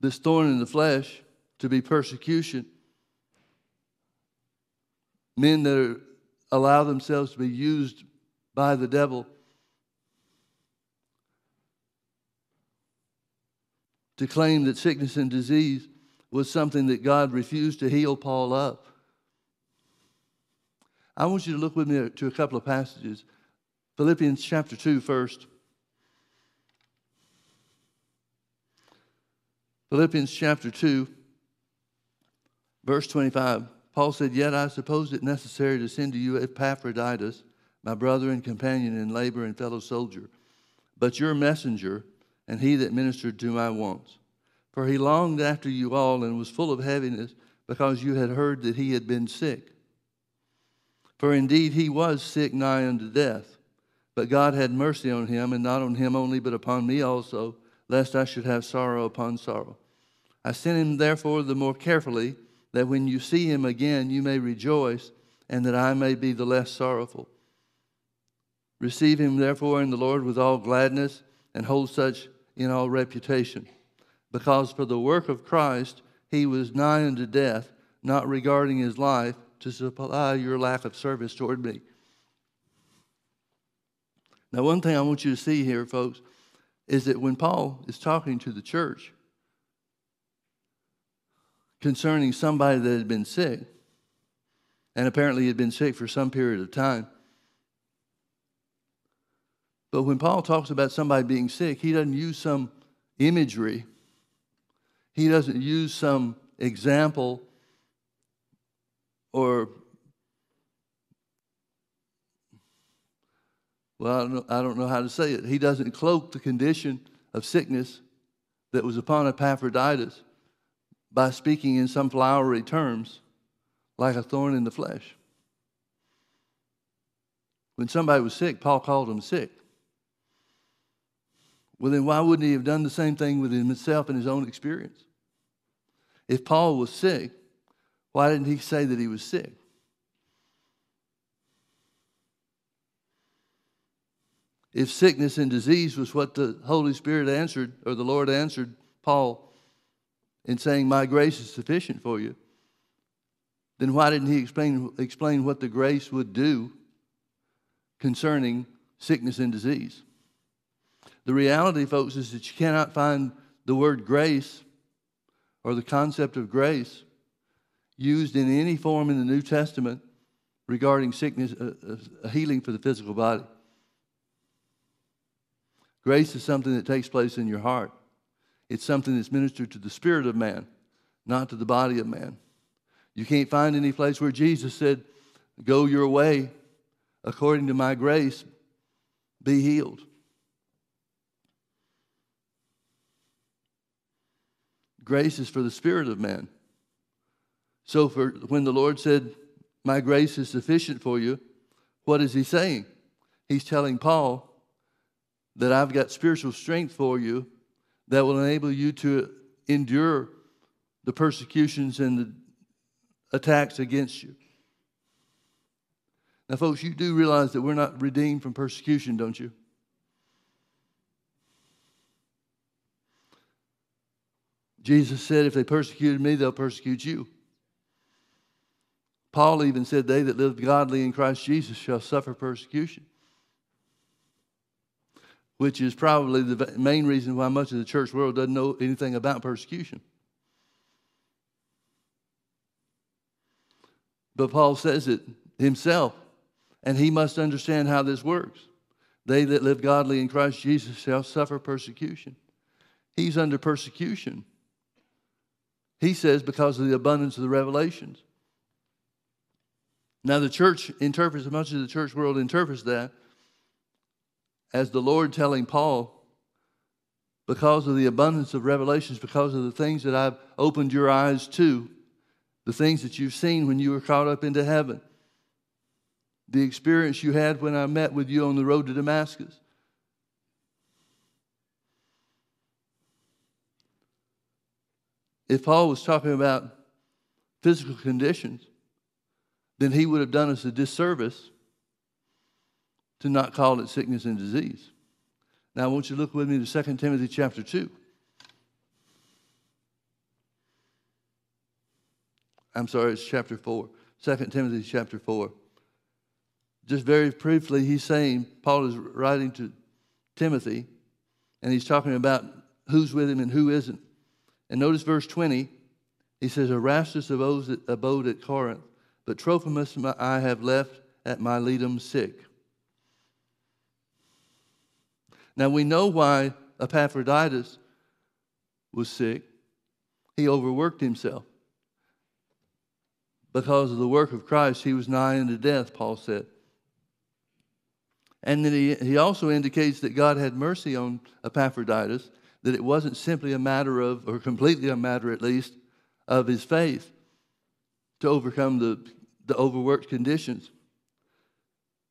this thorn in the flesh to be persecution. Men that are, allow themselves to be used by the devil to claim that sickness and disease was something that God refused to heal Paul of. I want you to look with me to a couple of passages. Philippians chapter 2 first. Philippians chapter 2, verse 25. Paul said, Yet I suppose it necessary to send to you Epaphroditus, my brother and companion in labor and fellow soldier, but your messenger and he that ministered to my wants. For he longed after you all and was full of heaviness because you had heard that he had been sick. For indeed he was sick nigh unto death. But God had mercy on him, and not on him only, but upon me also, lest I should have sorrow upon sorrow. I sent him therefore the more carefully, that when you see him again you may rejoice, and that I may be the less sorrowful. Receive him therefore in the Lord with all gladness, and hold such in all reputation. Because for the work of Christ he was nigh unto death, not regarding his life, to supply your lack of service toward me. Now, one thing I want you to see here, folks, is that when Paul is talking to the church concerning somebody that had been sick, and apparently had been sick for some period of time, but when Paul talks about somebody being sick, he doesn't use some imagery, he doesn't use some example or, well, I don't, know, I don't know how to say it. He doesn't cloak the condition of sickness that was upon Epaphroditus by speaking in some flowery terms like a thorn in the flesh. When somebody was sick, Paul called them sick. Well, then why wouldn't he have done the same thing with himself and his own experience? If Paul was sick, why didn't he say that he was sick? if sickness and disease was what the Holy Spirit answered, or the Lord answered Paul in saying, My grace is sufficient for you, then why didn't he explain, explain what the grace would do concerning sickness and disease? The reality, folks, is that you cannot find the word grace or the concept of grace used in any form in the New Testament regarding sickness, uh, uh, healing for the physical body. Grace is something that takes place in your heart. It's something that's ministered to the spirit of man, not to the body of man. You can't find any place where Jesus said, Go your way according to my grace, be healed. Grace is for the spirit of man. So for when the Lord said, "My grace is sufficient for you," what is he saying? He's telling Paul that I've got spiritual strength for you that will enable you to endure the persecutions and the attacks against you. Now, folks, you do realize that we're not redeemed from persecution, don't you? Jesus said, if they persecuted me, they'll persecute you. Paul even said, They that live godly in Christ Jesus shall suffer persecution, which is probably the main reason why much of the church world doesn't know anything about persecution. But Paul says it himself, and he must understand how this works. They that live godly in Christ Jesus shall suffer persecution. He's under persecution. He says because of the abundance of the revelations. Now, the church interprets, much of the church world interprets that as the Lord telling Paul, because of the abundance of revelations, because of the things that I've opened your eyes to, the things that you've seen when you were caught up into heaven, the experience you had when I met with you on the road to Damascus. If Paul was talking about physical conditions, then he would have done us a disservice to not call it sickness and disease. Now, I want you to look with me to 2 Timothy chapter 2. I'm sorry, it's chapter 4. 2 Timothy chapter 4. Just very briefly, he's saying, Paul is writing to Timothy, and he's talking about who's with him and who isn't. And notice verse 20. He says, Erastus abode at Corinth, but Trophimus I have left at Miletum sick. Now we know why Epaphroditus was sick. He overworked himself. Because of the work of Christ, he was nigh unto death, Paul said. And then he, he also indicates that God had mercy on Epaphroditus, that it wasn't simply a matter of, or completely a matter at least, of his faith to overcome the, the overworked conditions.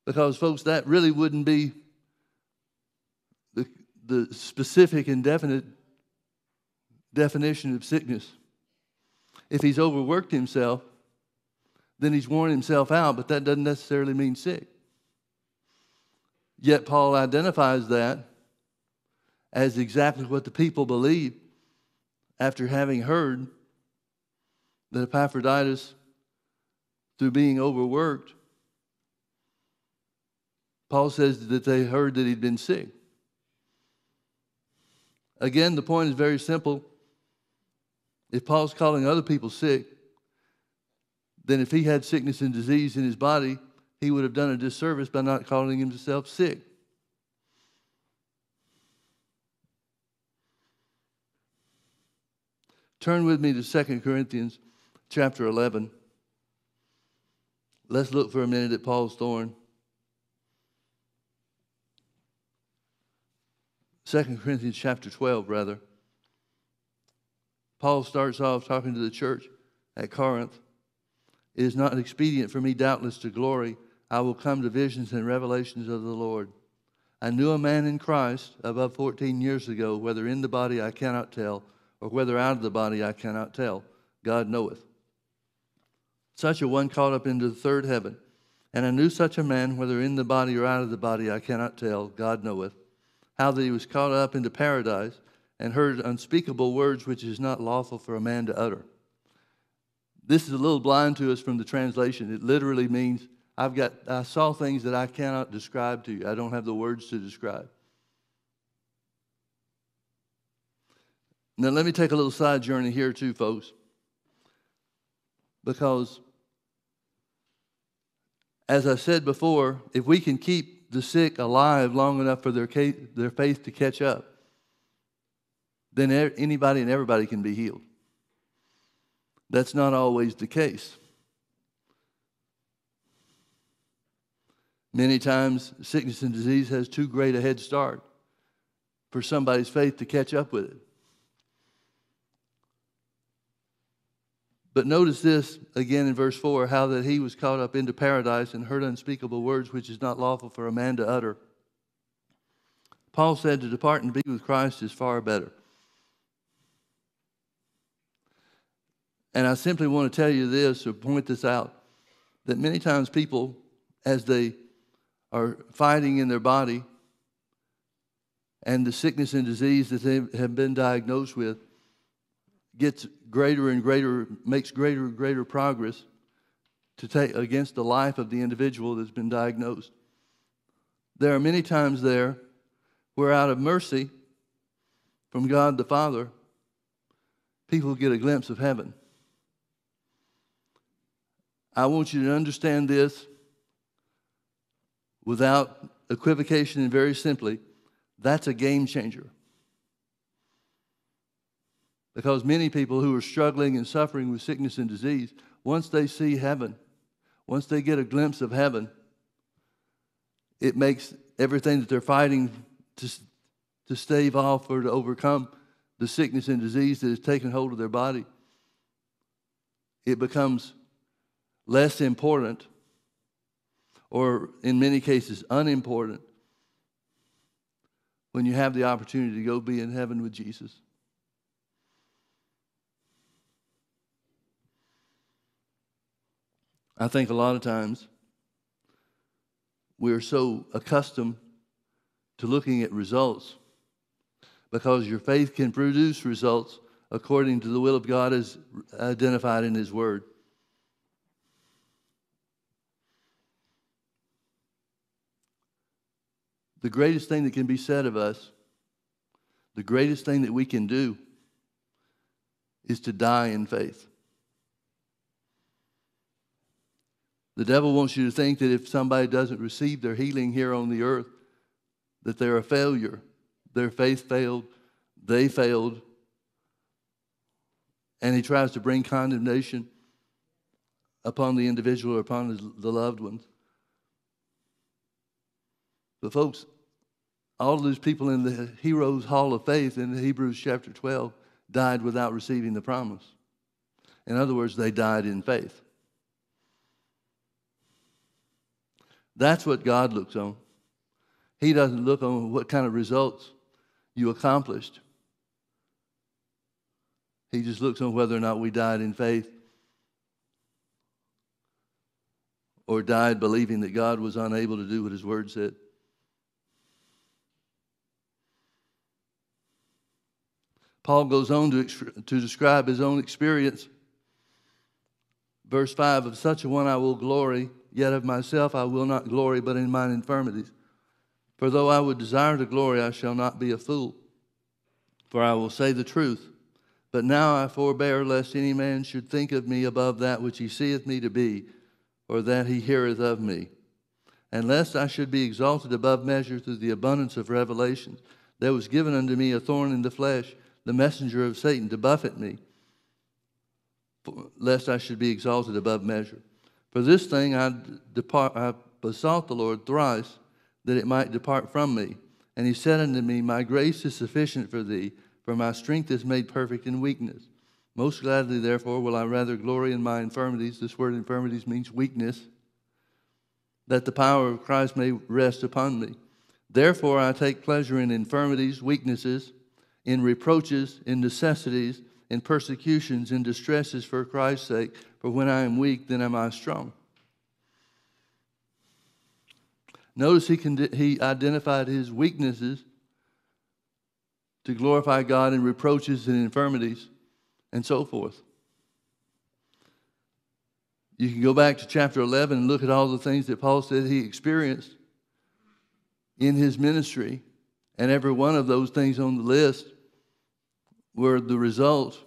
Because, folks, that really wouldn't be the, the specific and definite definition of sickness. If he's overworked himself, then he's worn himself out, but that doesn't necessarily mean sick. Yet Paul identifies that as exactly what the people believe after having heard that Epaphroditus, through being overworked, Paul says that they heard that he'd been sick. Again, the point is very simple. If Paul's calling other people sick, then if he had sickness and disease in his body, he would have done a disservice by not calling himself sick. Turn with me to 2 Corinthians chapter 11. Let's look for a minute at Paul's thorn. 2 Corinthians chapter 12, rather. Paul starts off talking to the church at Corinth. It is not expedient for me, doubtless, to glory. I will come to visions and revelations of the Lord. I knew a man in Christ above 14 years ago, whether in the body I cannot tell, or whether out of the body I cannot tell. God knoweth. Such a one caught up into the third heaven. And I knew such a man, whether in the body or out of the body, I cannot tell, God knoweth, how that he was caught up into paradise and heard unspeakable words which is not lawful for a man to utter. This is a little blind to us from the translation. It literally means I've got I saw things that I cannot describe to you. I don't have the words to describe. Now let me take a little side journey here too, folks. Because as I said before, if we can keep the sick alive long enough for their, their faith to catch up, then anybody and everybody can be healed. That's not always the case. Many times, sickness and disease has too great a head start for somebody's faith to catch up with it. But notice this again in verse 4 how that he was caught up into paradise and heard unspeakable words which is not lawful for a man to utter. Paul said to depart and be with Christ is far better. And I simply want to tell you this or point this out that many times people, as they are fighting in their body and the sickness and disease that they have been diagnosed with, gets greater and greater, makes greater and greater progress to take against the life of the individual that's been diagnosed. There are many times there where, out of mercy from God the Father, people get a glimpse of heaven. I want you to understand this without equivocation and very simply that's a game changer. Because many people who are struggling and suffering with sickness and disease, once they see heaven, once they get a glimpse of heaven, it makes everything that they're fighting to, to stave off or to overcome the sickness and disease that has taken hold of their body, it becomes less important, or in many cases, unimportant, when you have the opportunity to go be in heaven with Jesus. I think a lot of times we're so accustomed to looking at results because your faith can produce results according to the will of God as identified in His Word. The greatest thing that can be said of us, the greatest thing that we can do, is to die in faith. The devil wants you to think that if somebody doesn't receive their healing here on the earth, that they're a failure. Their faith failed, they failed, and he tries to bring condemnation upon the individual or upon the loved ones. But, folks, all of those people in the Heroes Hall of Faith in Hebrews chapter 12 died without receiving the promise. In other words, they died in faith. That's what God looks on. He doesn't look on what kind of results you accomplished. He just looks on whether or not we died in faith or died believing that God was unable to do what His Word said. Paul goes on to, to describe his own experience. Verse 5 Of such a one I will glory Yet of myself I will not glory, but in mine infirmities. For though I would desire to glory, I shall not be a fool. For I will say the truth. But now I forbear lest any man should think of me above that which he seeth me to be, or that he heareth of me. And lest I should be exalted above measure through the abundance of revelations, there was given unto me a thorn in the flesh, the messenger of Satan, to buffet me, lest I should be exalted above measure. For this thing I, depart, I besought the Lord thrice that it might depart from me. And he said unto me, My grace is sufficient for thee, for my strength is made perfect in weakness. Most gladly, therefore, will I rather glory in my infirmities. This word infirmities means weakness, that the power of Christ may rest upon me. Therefore, I take pleasure in infirmities, weaknesses, in reproaches, in necessities, in persecutions, in distresses for Christ's sake. For when I am weak, then am I strong. Notice he, he identified his weaknesses to glorify God in reproaches and infirmities and so forth. You can go back to chapter 11 and look at all the things that Paul said he experienced in his ministry, and every one of those things on the list were the result,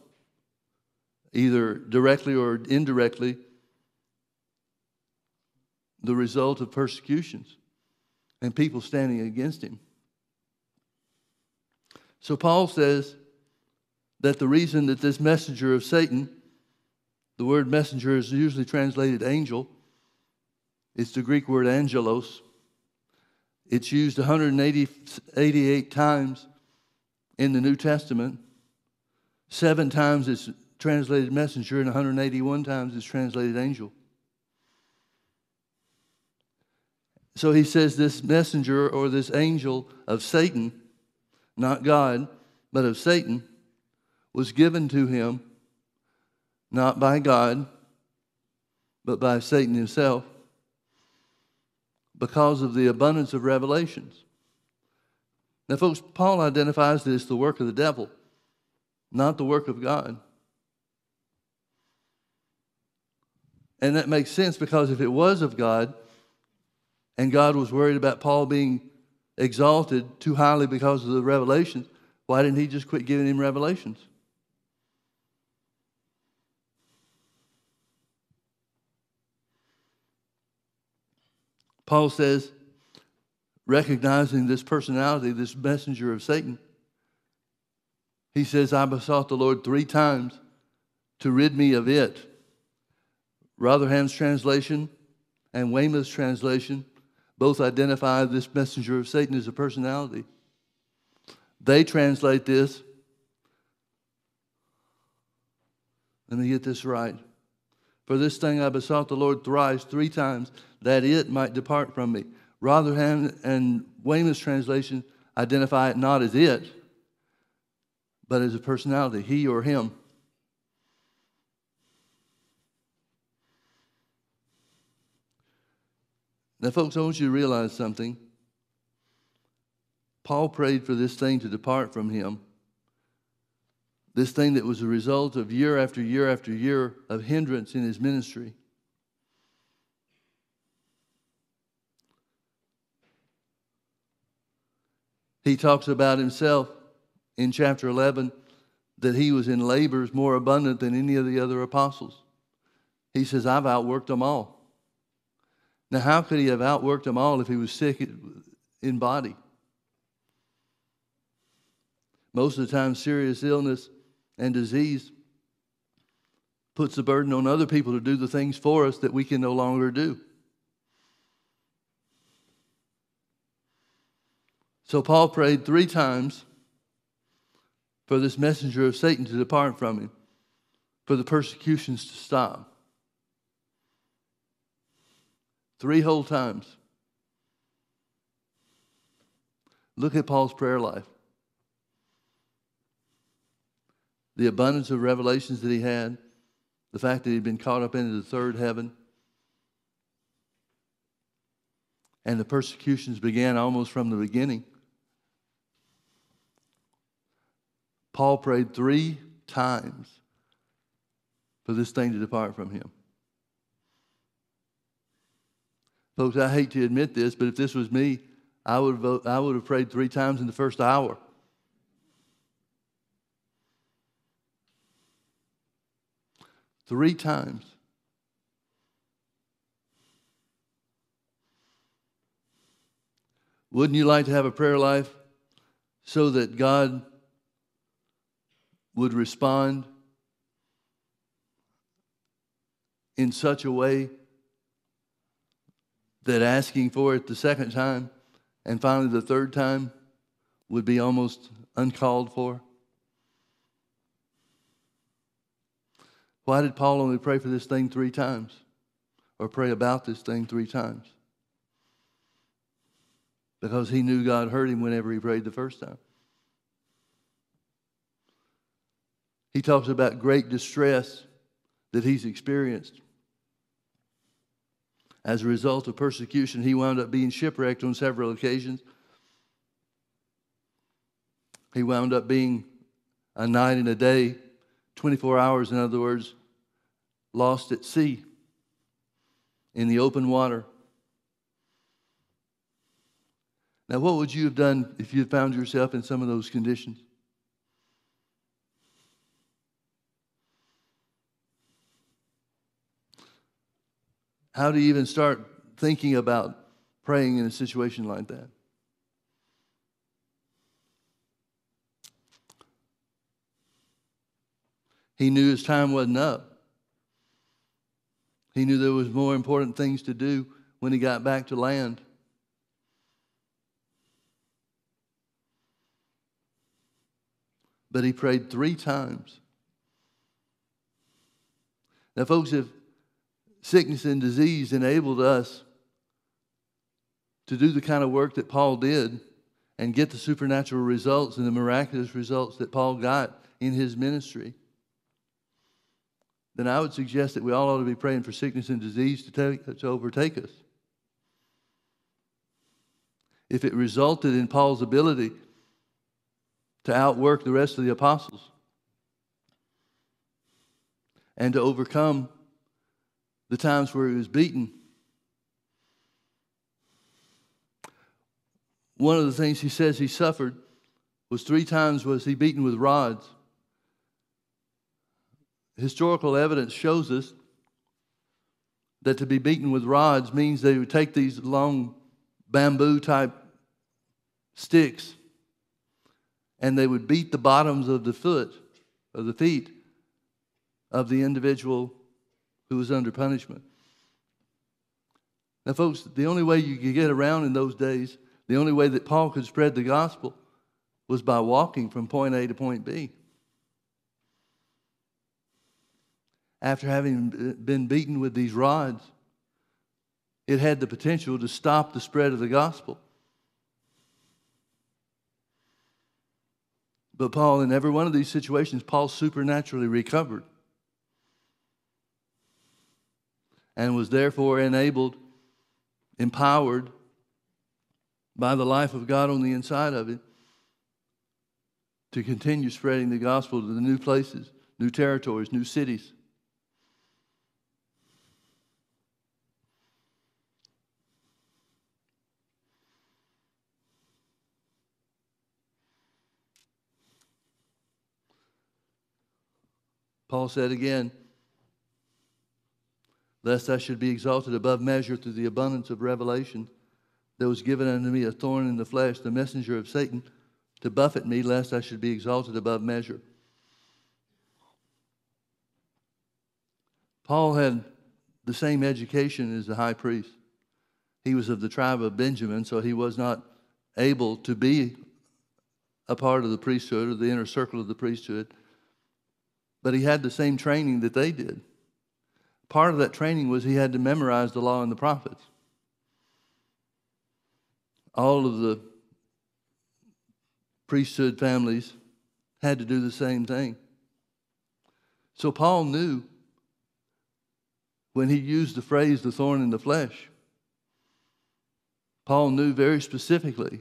either directly or indirectly, the result of persecutions and people standing against him. So Paul says that the reason that this messenger of Satan, the word messenger is usually translated angel, it's the Greek word angelos. It's used 188 times in the New Testament. Seven times it's translated messenger, and 181 times it's translated angel. So he says this messenger or this angel of Satan, not God, but of Satan, was given to him not by God, but by Satan himself because of the abundance of revelations. Now, folks, Paul identifies this the work of the devil, not the work of God. And that makes sense because if it was of God, and God was worried about Paul being exalted too highly because of the revelations, why didn't he just quit giving him revelations? Paul says, recognizing this personality, this messenger of Satan, he says, I besought the Lord three times to rid me of it. Rotherham's translation and Weymouth's translation both identify this messenger of Satan as a personality. They translate this, let me get this right. For this thing I besought the Lord thrice, three times, that it might depart from me. Rotherham and Weymouth's translation identify it not as it, but as a personality, he or him. Now, folks, I want you to realize something. Paul prayed for this thing to depart from him. This thing that was a result of year after year after year of hindrance in his ministry. He talks about himself in chapter 11 that he was in labors more abundant than any of the other apostles. He says, I've outworked them all. Now, how could he have outworked them all if he was sick in body? Most of the time, serious illness and disease puts the burden on other people to do the things for us that we can no longer do. So Paul prayed three times for this messenger of Satan to depart from him, for the persecutions to stop. Three whole times. Look at Paul's prayer life. The abundance of revelations that he had, the fact that he'd been caught up into the third heaven, and the persecutions began almost from the beginning. Paul prayed three times for this thing to depart from him. Folks, I hate to admit this, but if this was me, I would, vote, I would have prayed three times in the first hour. Three times. Wouldn't you like to have a prayer life so that God would respond in such a way that asking for it the second time and finally the third time would be almost uncalled for? Why did Paul only pray for this thing three times or pray about this thing three times? Because he knew God heard him whenever he prayed the first time. He talks about great distress that he's experienced. As a result of persecution, he wound up being shipwrecked on several occasions. He wound up being a night and a day, 24 hours, in other words, lost at sea in the open water. Now, what would you have done if you had found yourself in some of those conditions? How do you even start thinking about praying in a situation like that? He knew his time wasn't up. He knew there was more important things to do when he got back to land. But he prayed three times. Now, folks, if sickness and disease enabled us to do the kind of work that Paul did and get the supernatural results and the miraculous results that Paul got in his ministry, then I would suggest that we all ought to be praying for sickness and disease to, take, to overtake us. If it resulted in Paul's ability to outwork the rest of the apostles and to overcome the times where he was beaten. One of the things he says he suffered was three times was he beaten with rods. Historical evidence shows us that to be beaten with rods means they would take these long bamboo type sticks and they would beat the bottoms of the foot of the feet of the individual who was under punishment. Now, folks, the only way you could get around in those days, the only way that Paul could spread the gospel was by walking from point A to point B. After having been beaten with these rods, it had the potential to stop the spread of the gospel. But Paul, in every one of these situations, Paul supernaturally recovered. And was therefore enabled, empowered by the life of God on the inside of it to continue spreading the gospel to the new places, new territories, new cities. Paul said again, lest I should be exalted above measure through the abundance of revelation. There was given unto me a thorn in the flesh, the messenger of Satan, to buffet me, lest I should be exalted above measure. Paul had the same education as the high priest. He was of the tribe of Benjamin, so he was not able to be a part of the priesthood or the inner circle of the priesthood. But he had the same training that they did part of that training was he had to memorize the law and the prophets. All of the priesthood families had to do the same thing. So Paul knew when he used the phrase the thorn in the flesh, Paul knew very specifically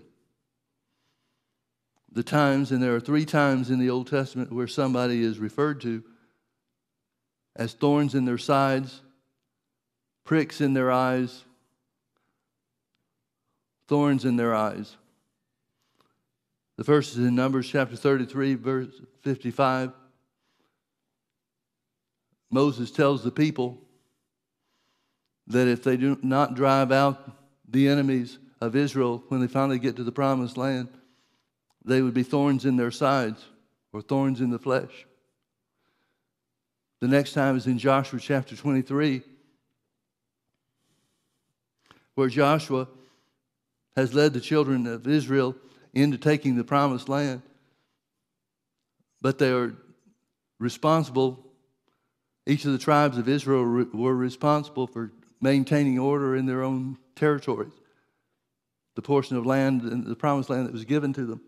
the times, and there are three times in the Old Testament where somebody is referred to as thorns in their sides, pricks in their eyes, thorns in their eyes. The first is in Numbers chapter 33, verse 55. Moses tells the people that if they do not drive out the enemies of Israel when they finally get to the promised land, they would be thorns in their sides or thorns in the flesh. The next time is in Joshua chapter 23, where Joshua has led the children of Israel into taking the promised land. But they are responsible, each of the tribes of Israel were responsible for maintaining order in their own territories, the portion of land and the promised land that was given to them.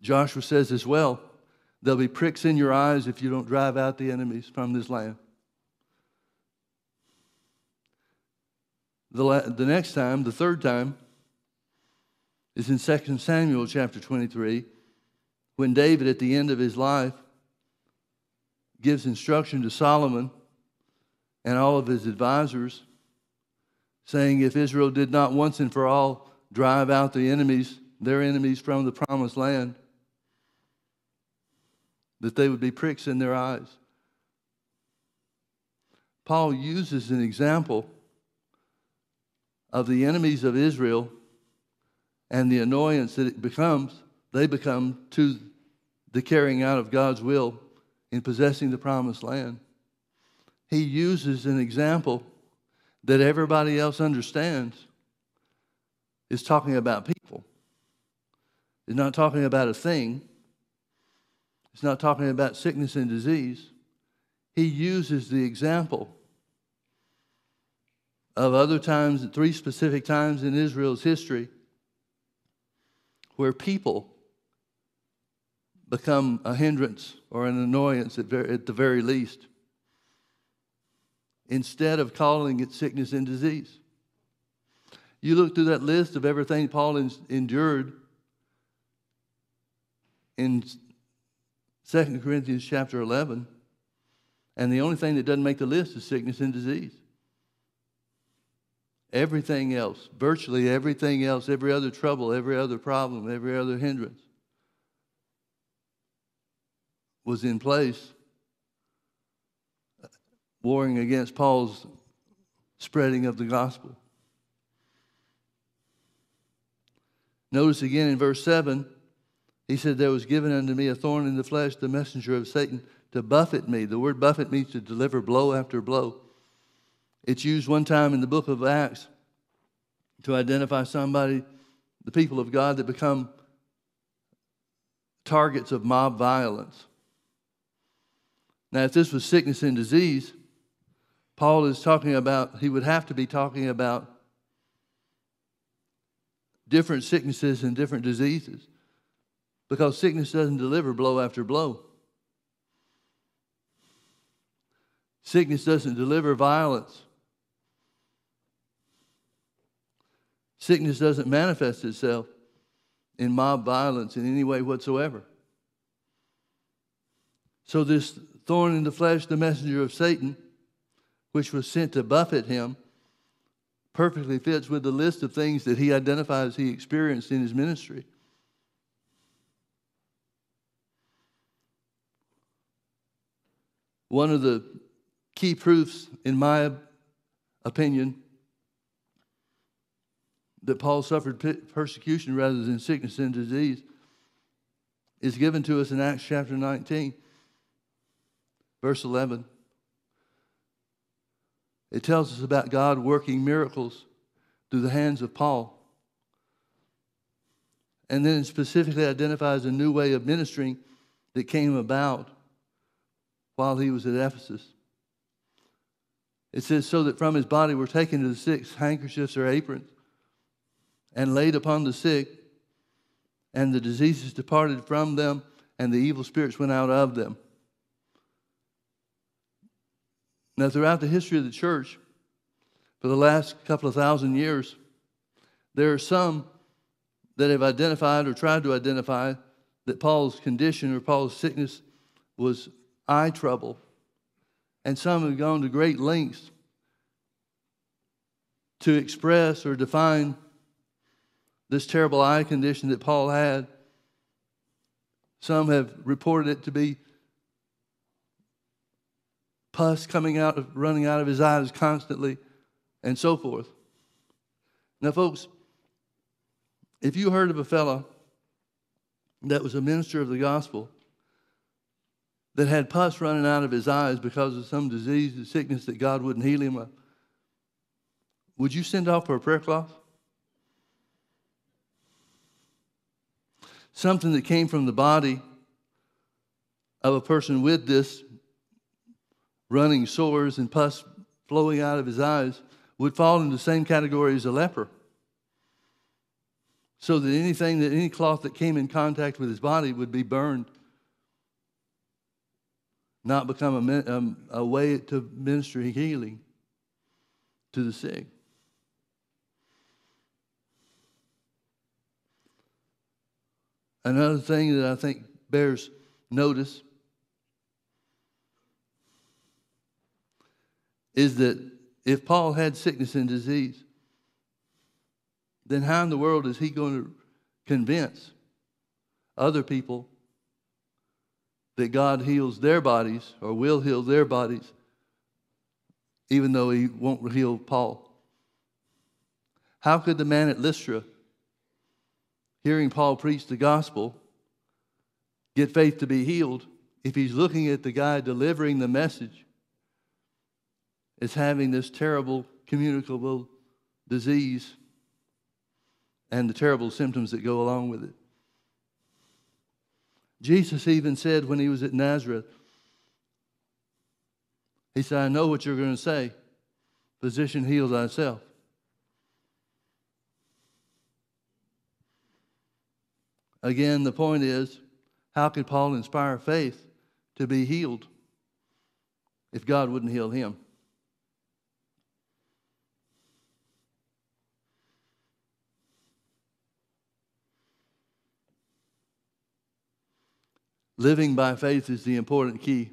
Joshua says as well, There'll be pricks in your eyes if you don't drive out the enemies from this land. The, la- the next time, the third time, is in 2 Samuel chapter 23, when David, at the end of his life, gives instruction to Solomon and all of his advisors, saying, If Israel did not once and for all drive out the enemies, their enemies from the promised land, that they would be pricks in their eyes. Paul uses an example of the enemies of Israel and the annoyance that it becomes, they become to the carrying out of God's will in possessing the promised land. He uses an example that everybody else understands is talking about people. He's not talking about a thing. He's not talking about sickness and disease. He uses the example of other times, three specific times in Israel's history, where people become a hindrance or an annoyance at, ver- at the very least, instead of calling it sickness and disease. You look through that list of everything Paul en- endured in 2 Corinthians chapter 11, and the only thing that doesn't make the list is sickness and disease. Everything else, virtually everything else, every other trouble, every other problem, every other hindrance was in place, warring against Paul's spreading of the gospel. Notice again in verse 7, he said, There was given unto me a thorn in the flesh, the messenger of Satan, to buffet me. The word buffet means to deliver blow after blow. It's used one time in the book of Acts to identify somebody, the people of God that become targets of mob violence. Now, if this was sickness and disease, Paul is talking about, he would have to be talking about different sicknesses and different diseases because sickness doesn't deliver blow after blow. Sickness doesn't deliver violence. Sickness doesn't manifest itself in mob violence in any way whatsoever. So, this thorn in the flesh, the messenger of Satan, which was sent to buffet him, perfectly fits with the list of things that he identifies he experienced in his ministry. One of the key proofs, in my opinion, that Paul suffered persecution rather than sickness and disease is given to us in Acts chapter 19, verse 11. It tells us about God working miracles through the hands of Paul. And then it specifically identifies a new way of ministering that came about while he was at Ephesus. It says, so that from his body were taken to the sick handkerchiefs or aprons and laid upon the sick, and the diseases departed from them, and the evil spirits went out of them. Now, throughout the history of the church, for the last couple of thousand years, there are some that have identified or tried to identify that Paul's condition or Paul's sickness was eye trouble. And some have gone to great lengths to express or define this terrible eye condition that Paul had. Some have reported it to be pus coming out of, running out of his eyes constantly, and so forth. Now, folks, if you heard of a fellow that was a minister of the gospel that had pus running out of his eyes because of some disease or sickness that God wouldn't heal him of, would you send off for a prayer cloth? Something that came from the body of a person with this running sores and pus flowing out of his eyes would fall in the same category as a leper. So that anything that any cloth that came in contact with his body would be burned, not become a, um, a way to minister healing to the sick. Another thing that I think bears notice is that if Paul had sickness and disease, then how in the world is he going to convince other people that God heals their bodies or will heal their bodies, even though he won't heal Paul? How could the man at Lystra, hearing Paul preach the gospel, get faith to be healed if he's looking at the guy delivering the message as having this terrible communicable disease and the terrible symptoms that go along with it? Jesus even said when he was at Nazareth, he said, I know what you're going to say. Physician, heal thyself. Again, the point is how could Paul inspire faith to be healed if God wouldn't heal him? Living by faith is the important key,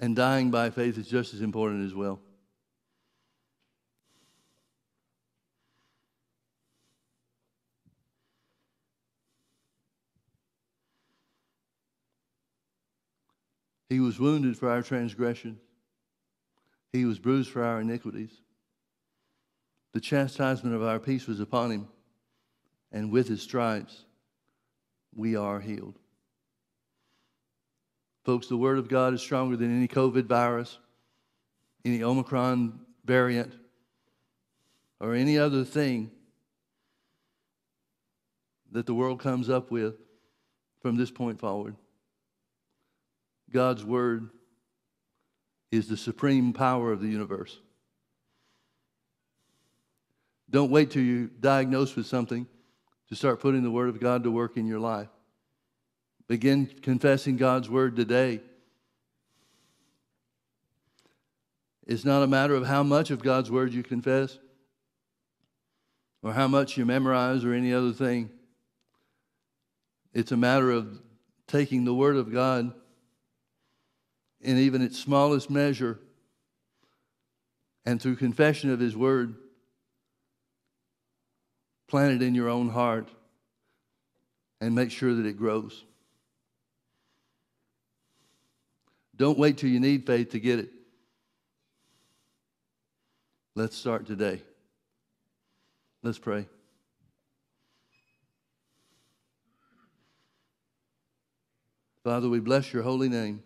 and dying by faith is just as important as well. He was wounded for our transgression. He was bruised for our iniquities. The chastisement of our peace was upon him, and with his stripes we are healed. Folks, the Word of God is stronger than any COVID virus, any Omicron variant, or any other thing that the world comes up with from this point forward. God's Word is the supreme power of the universe. Don't wait till you're diagnosed with something to start putting the Word of God to work in your life. Begin confessing God's Word today. It's not a matter of how much of God's Word you confess or how much you memorize or any other thing. It's a matter of taking the Word of God in even its smallest measure, and through confession of His Word, plant it in your own heart and make sure that it grows. Don't wait till you need faith to get it. Let's start today. Let's pray. Father, we bless your holy name.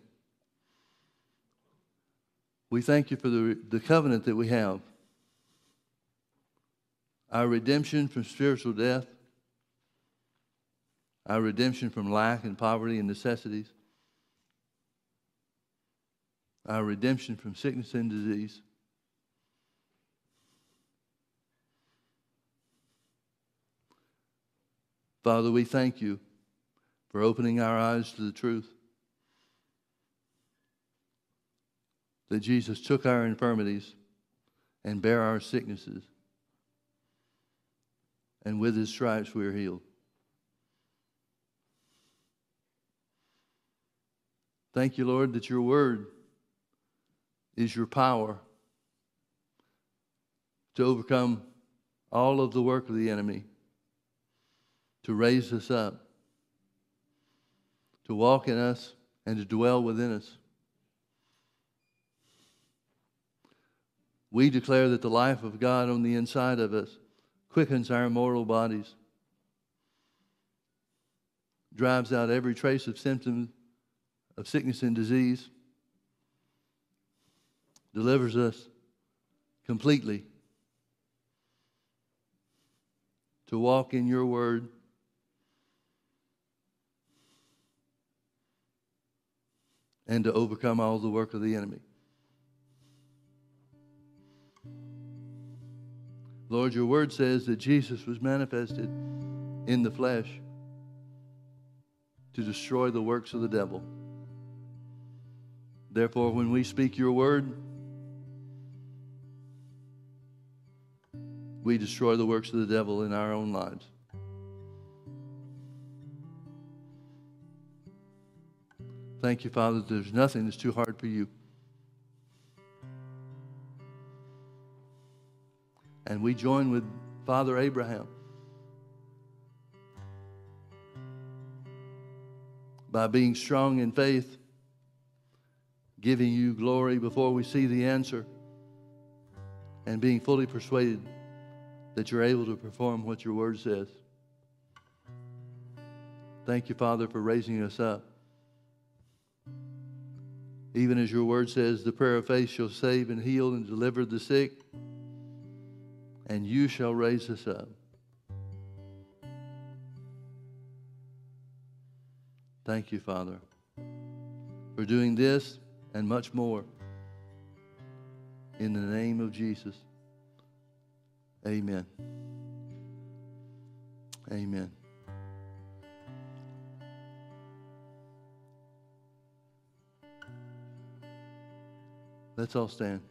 We thank you for the, the covenant that we have, our redemption from spiritual death, our redemption from lack and poverty and necessities, our redemption from sickness and disease. Father, we thank you for opening our eyes to the truth. that Jesus took our infirmities and bare our sicknesses. And with his stripes we are healed. Thank you, Lord, that your word is your power to overcome all of the work of the enemy, to raise us up, to walk in us, and to dwell within us. We declare that the life of God on the inside of us quickens our mortal bodies, drives out every trace of symptom of sickness and disease, delivers us completely to walk in your word. And to overcome all the work of the enemy. Lord, your word says that Jesus was manifested in the flesh to destroy the works of the devil. Therefore, when we speak your word, we destroy the works of the devil in our own lives. Thank you, Father, there's nothing that's too hard for you. And we join with Father Abraham by being strong in faith, giving you glory before we see the answer, and being fully persuaded that you're able to perform what your word says. Thank you, Father, for raising us up. Even as your word says, the prayer of faith shall save and heal and deliver the sick, and you shall raise us up. Thank you, Father, for doing this and much more. In the name of Jesus. Amen. Amen. Let's all stand.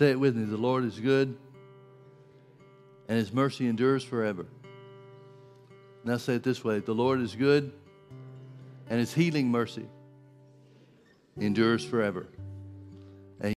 Say it with me. The Lord is good, and his mercy endures forever. Now say it this way The Lord is good, and his healing mercy endures forever.